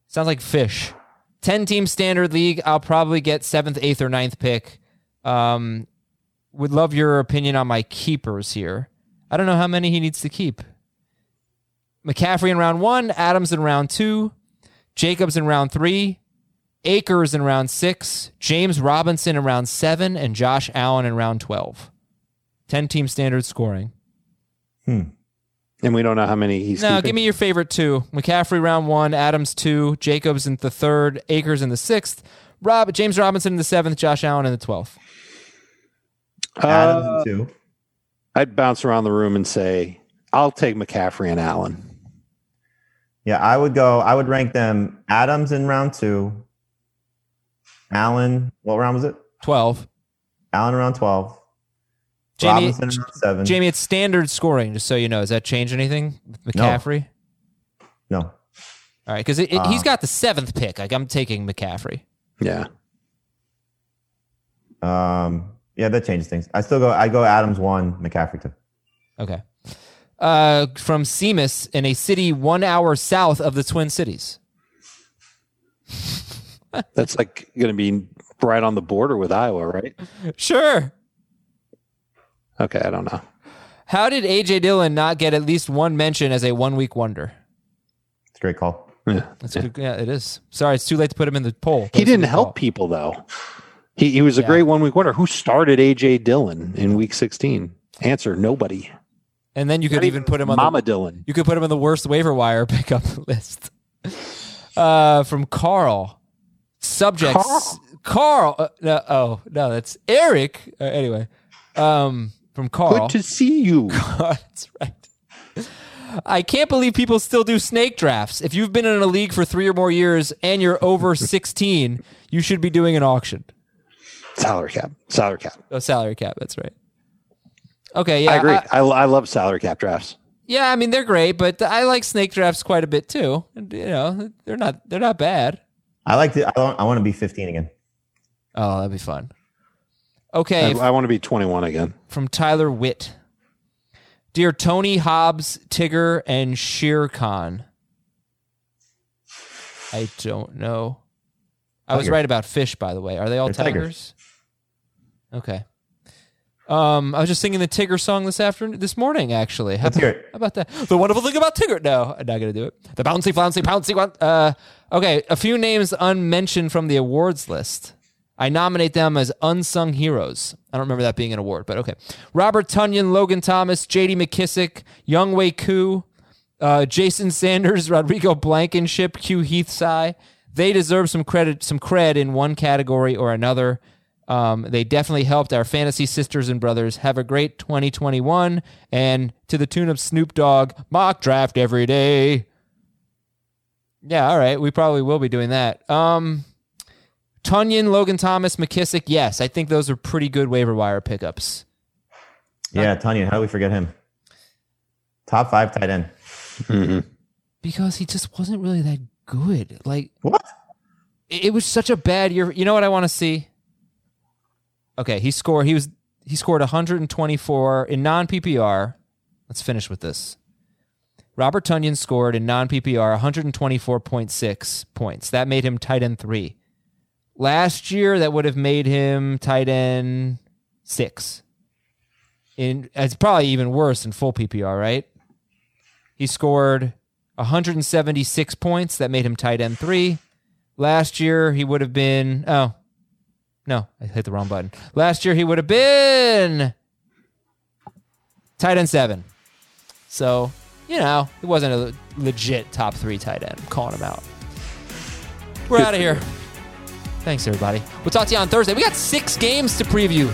S4: Sounds like Phish. 10 team standard league. I'll probably get seventh, eighth, or ninth pick. Um, would love your opinion on my keepers here. I don't know how many he needs to keep. McCaffrey in round one, Adams in round two, Jacobs in round three, Akers in round six, James Robinson in round seven, and Josh Allen in round 12. 10 team standard scoring. Hmm.
S6: And we don't know how many he's. Now,
S4: give me your favorite two McCaffrey round one, Adams two, Jacobs in the third, Akers in the sixth, Rob, James Robinson in the seventh, Josh Allen in the
S5: 12th.
S6: Uh,
S5: and two.
S6: I'd bounce around the room and say, I'll take McCaffrey and Allen.
S5: Yeah, I would go. I would rank them Adams in round two. Allen, what round was it?
S4: 12.
S5: Allen around twelve.
S4: Jamie,
S5: Robinson around seven.
S4: Jamie, it's standard scoring, just so you know. Does that change anything with McCaffrey?
S5: No.
S4: All right, because he's
S5: Uh,
S4: got the seventh pick. Like, I'm taking McCaffrey.
S6: Yeah.
S5: Um. Yeah, that changes things. I still go. I go Adams one, McCaffrey two.
S4: Okay. Uh, from Seamus in a city one hour south of the Twin Cities.
S6: That's like going to be right on the border with Iowa, right?
S4: Sure.
S6: Okay, I don't know.
S4: How did AJ Dillon not get at least one mention as a one week wonder?
S5: It's a great call.
S6: Yeah.
S4: That's a good, yeah, it is. Sorry, it's too late to put him in the poll.
S6: He didn't help
S4: call.
S6: people though. He he was a
S4: Yeah.
S6: great one week wonder. Who started AJ Dillon in week 16? Answer nobody.
S4: And then you could even put him on
S6: Mama
S4: the,
S6: Dillon.
S4: you could put him on the worst waiver wire pickup list. Uh, from Carl. Subjects. Carl. uh, no, oh no, that's Eric. Uh, anyway, um, from Carl.
S6: Good to see you.
S4: That's right. I can't believe people still do snake drafts. If you've been in a league for three or more years and you're over 16, you should be doing an auction.
S6: Salary cap. Salary cap.
S4: Oh, salary cap. That's right. Okay. Yeah.
S6: I agree.
S4: I,
S6: I, I love salary cap drafts.
S4: yeah. I mean, they're great, but I like snake drafts quite a bit too. And, you know, they're not they're not bad.
S5: I like to. I, don't, I want to be 15 again.
S4: Oh, that'd be fun. Okay.
S6: I, I want to be 21 again.
S4: from Tyler Witt. Dear Tony, Hobbes, Tigger, and Shere Khan. I don't know. I was
S5: Tiger.
S4: right about Phish, by the way. Are they all
S5: They're
S4: tigers?
S5: tigers.
S4: Okay. Um, I was just singing the Tigger song this afternoon, this morning. Actually, how,
S5: Let's
S4: about,
S5: hear it.
S4: how about that? The wonderful thing about Tigger. No, I'm not gonna do it. The bouncy, flouncy, pouncy one. Uh, okay. A few names unmentioned from the awards list. I nominate them as unsung heroes. I don't remember that being an award, but okay. Robert Tonyan, Logan Thomas, J.D. McKissic, Young Wei Koo, uh, Jason Sanders, Rodrigo Blankenship, Q Heathside. They deserve some credit, some cred in one category or another. Um, they definitely helped our fantasy sisters and brothers have a great 2021 and to the tune of Snoop Dogg, mock draft every day. Yeah, all right. We probably will be doing that. Um, Tonyan, Logan Thomas, McKissic. Yes, I think those are pretty good waiver wire pickups.
S5: Yeah, Tonyan. How do we forget him? Top five tight end.
S4: because he just wasn't really that good. Like
S5: What?
S4: it it was such a bad year. You know what I want to see? Okay, he scored. He was he scored 124 in non PPR. Let's finish with this. Robert Tonyan scored in non PPR 124.6 points. That made him tight end three. Last year, that would have made him tight end six. In it's probably even worse in full PPR, right? He scored 176 points. That made him tight end three. Last year, he would have been. Oh, no, I hit the wrong button. Last year, he would have been tight end seven. So, you know, he wasn't a legit top three tight end. I'm calling him out. We're out of here. Thanks, everybody. We'll talk to you on Thursday. We got six games to preview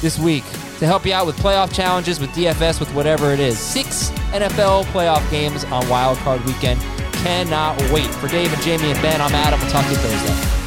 S4: this week to help you out with playoff challenges, with DFS, with whatever it is. Six NFL playoff games on Wild Card Weekend. Cannot wait. For Dave and Jamie and Ben, I'm Adam. We'll talk to you Thursday.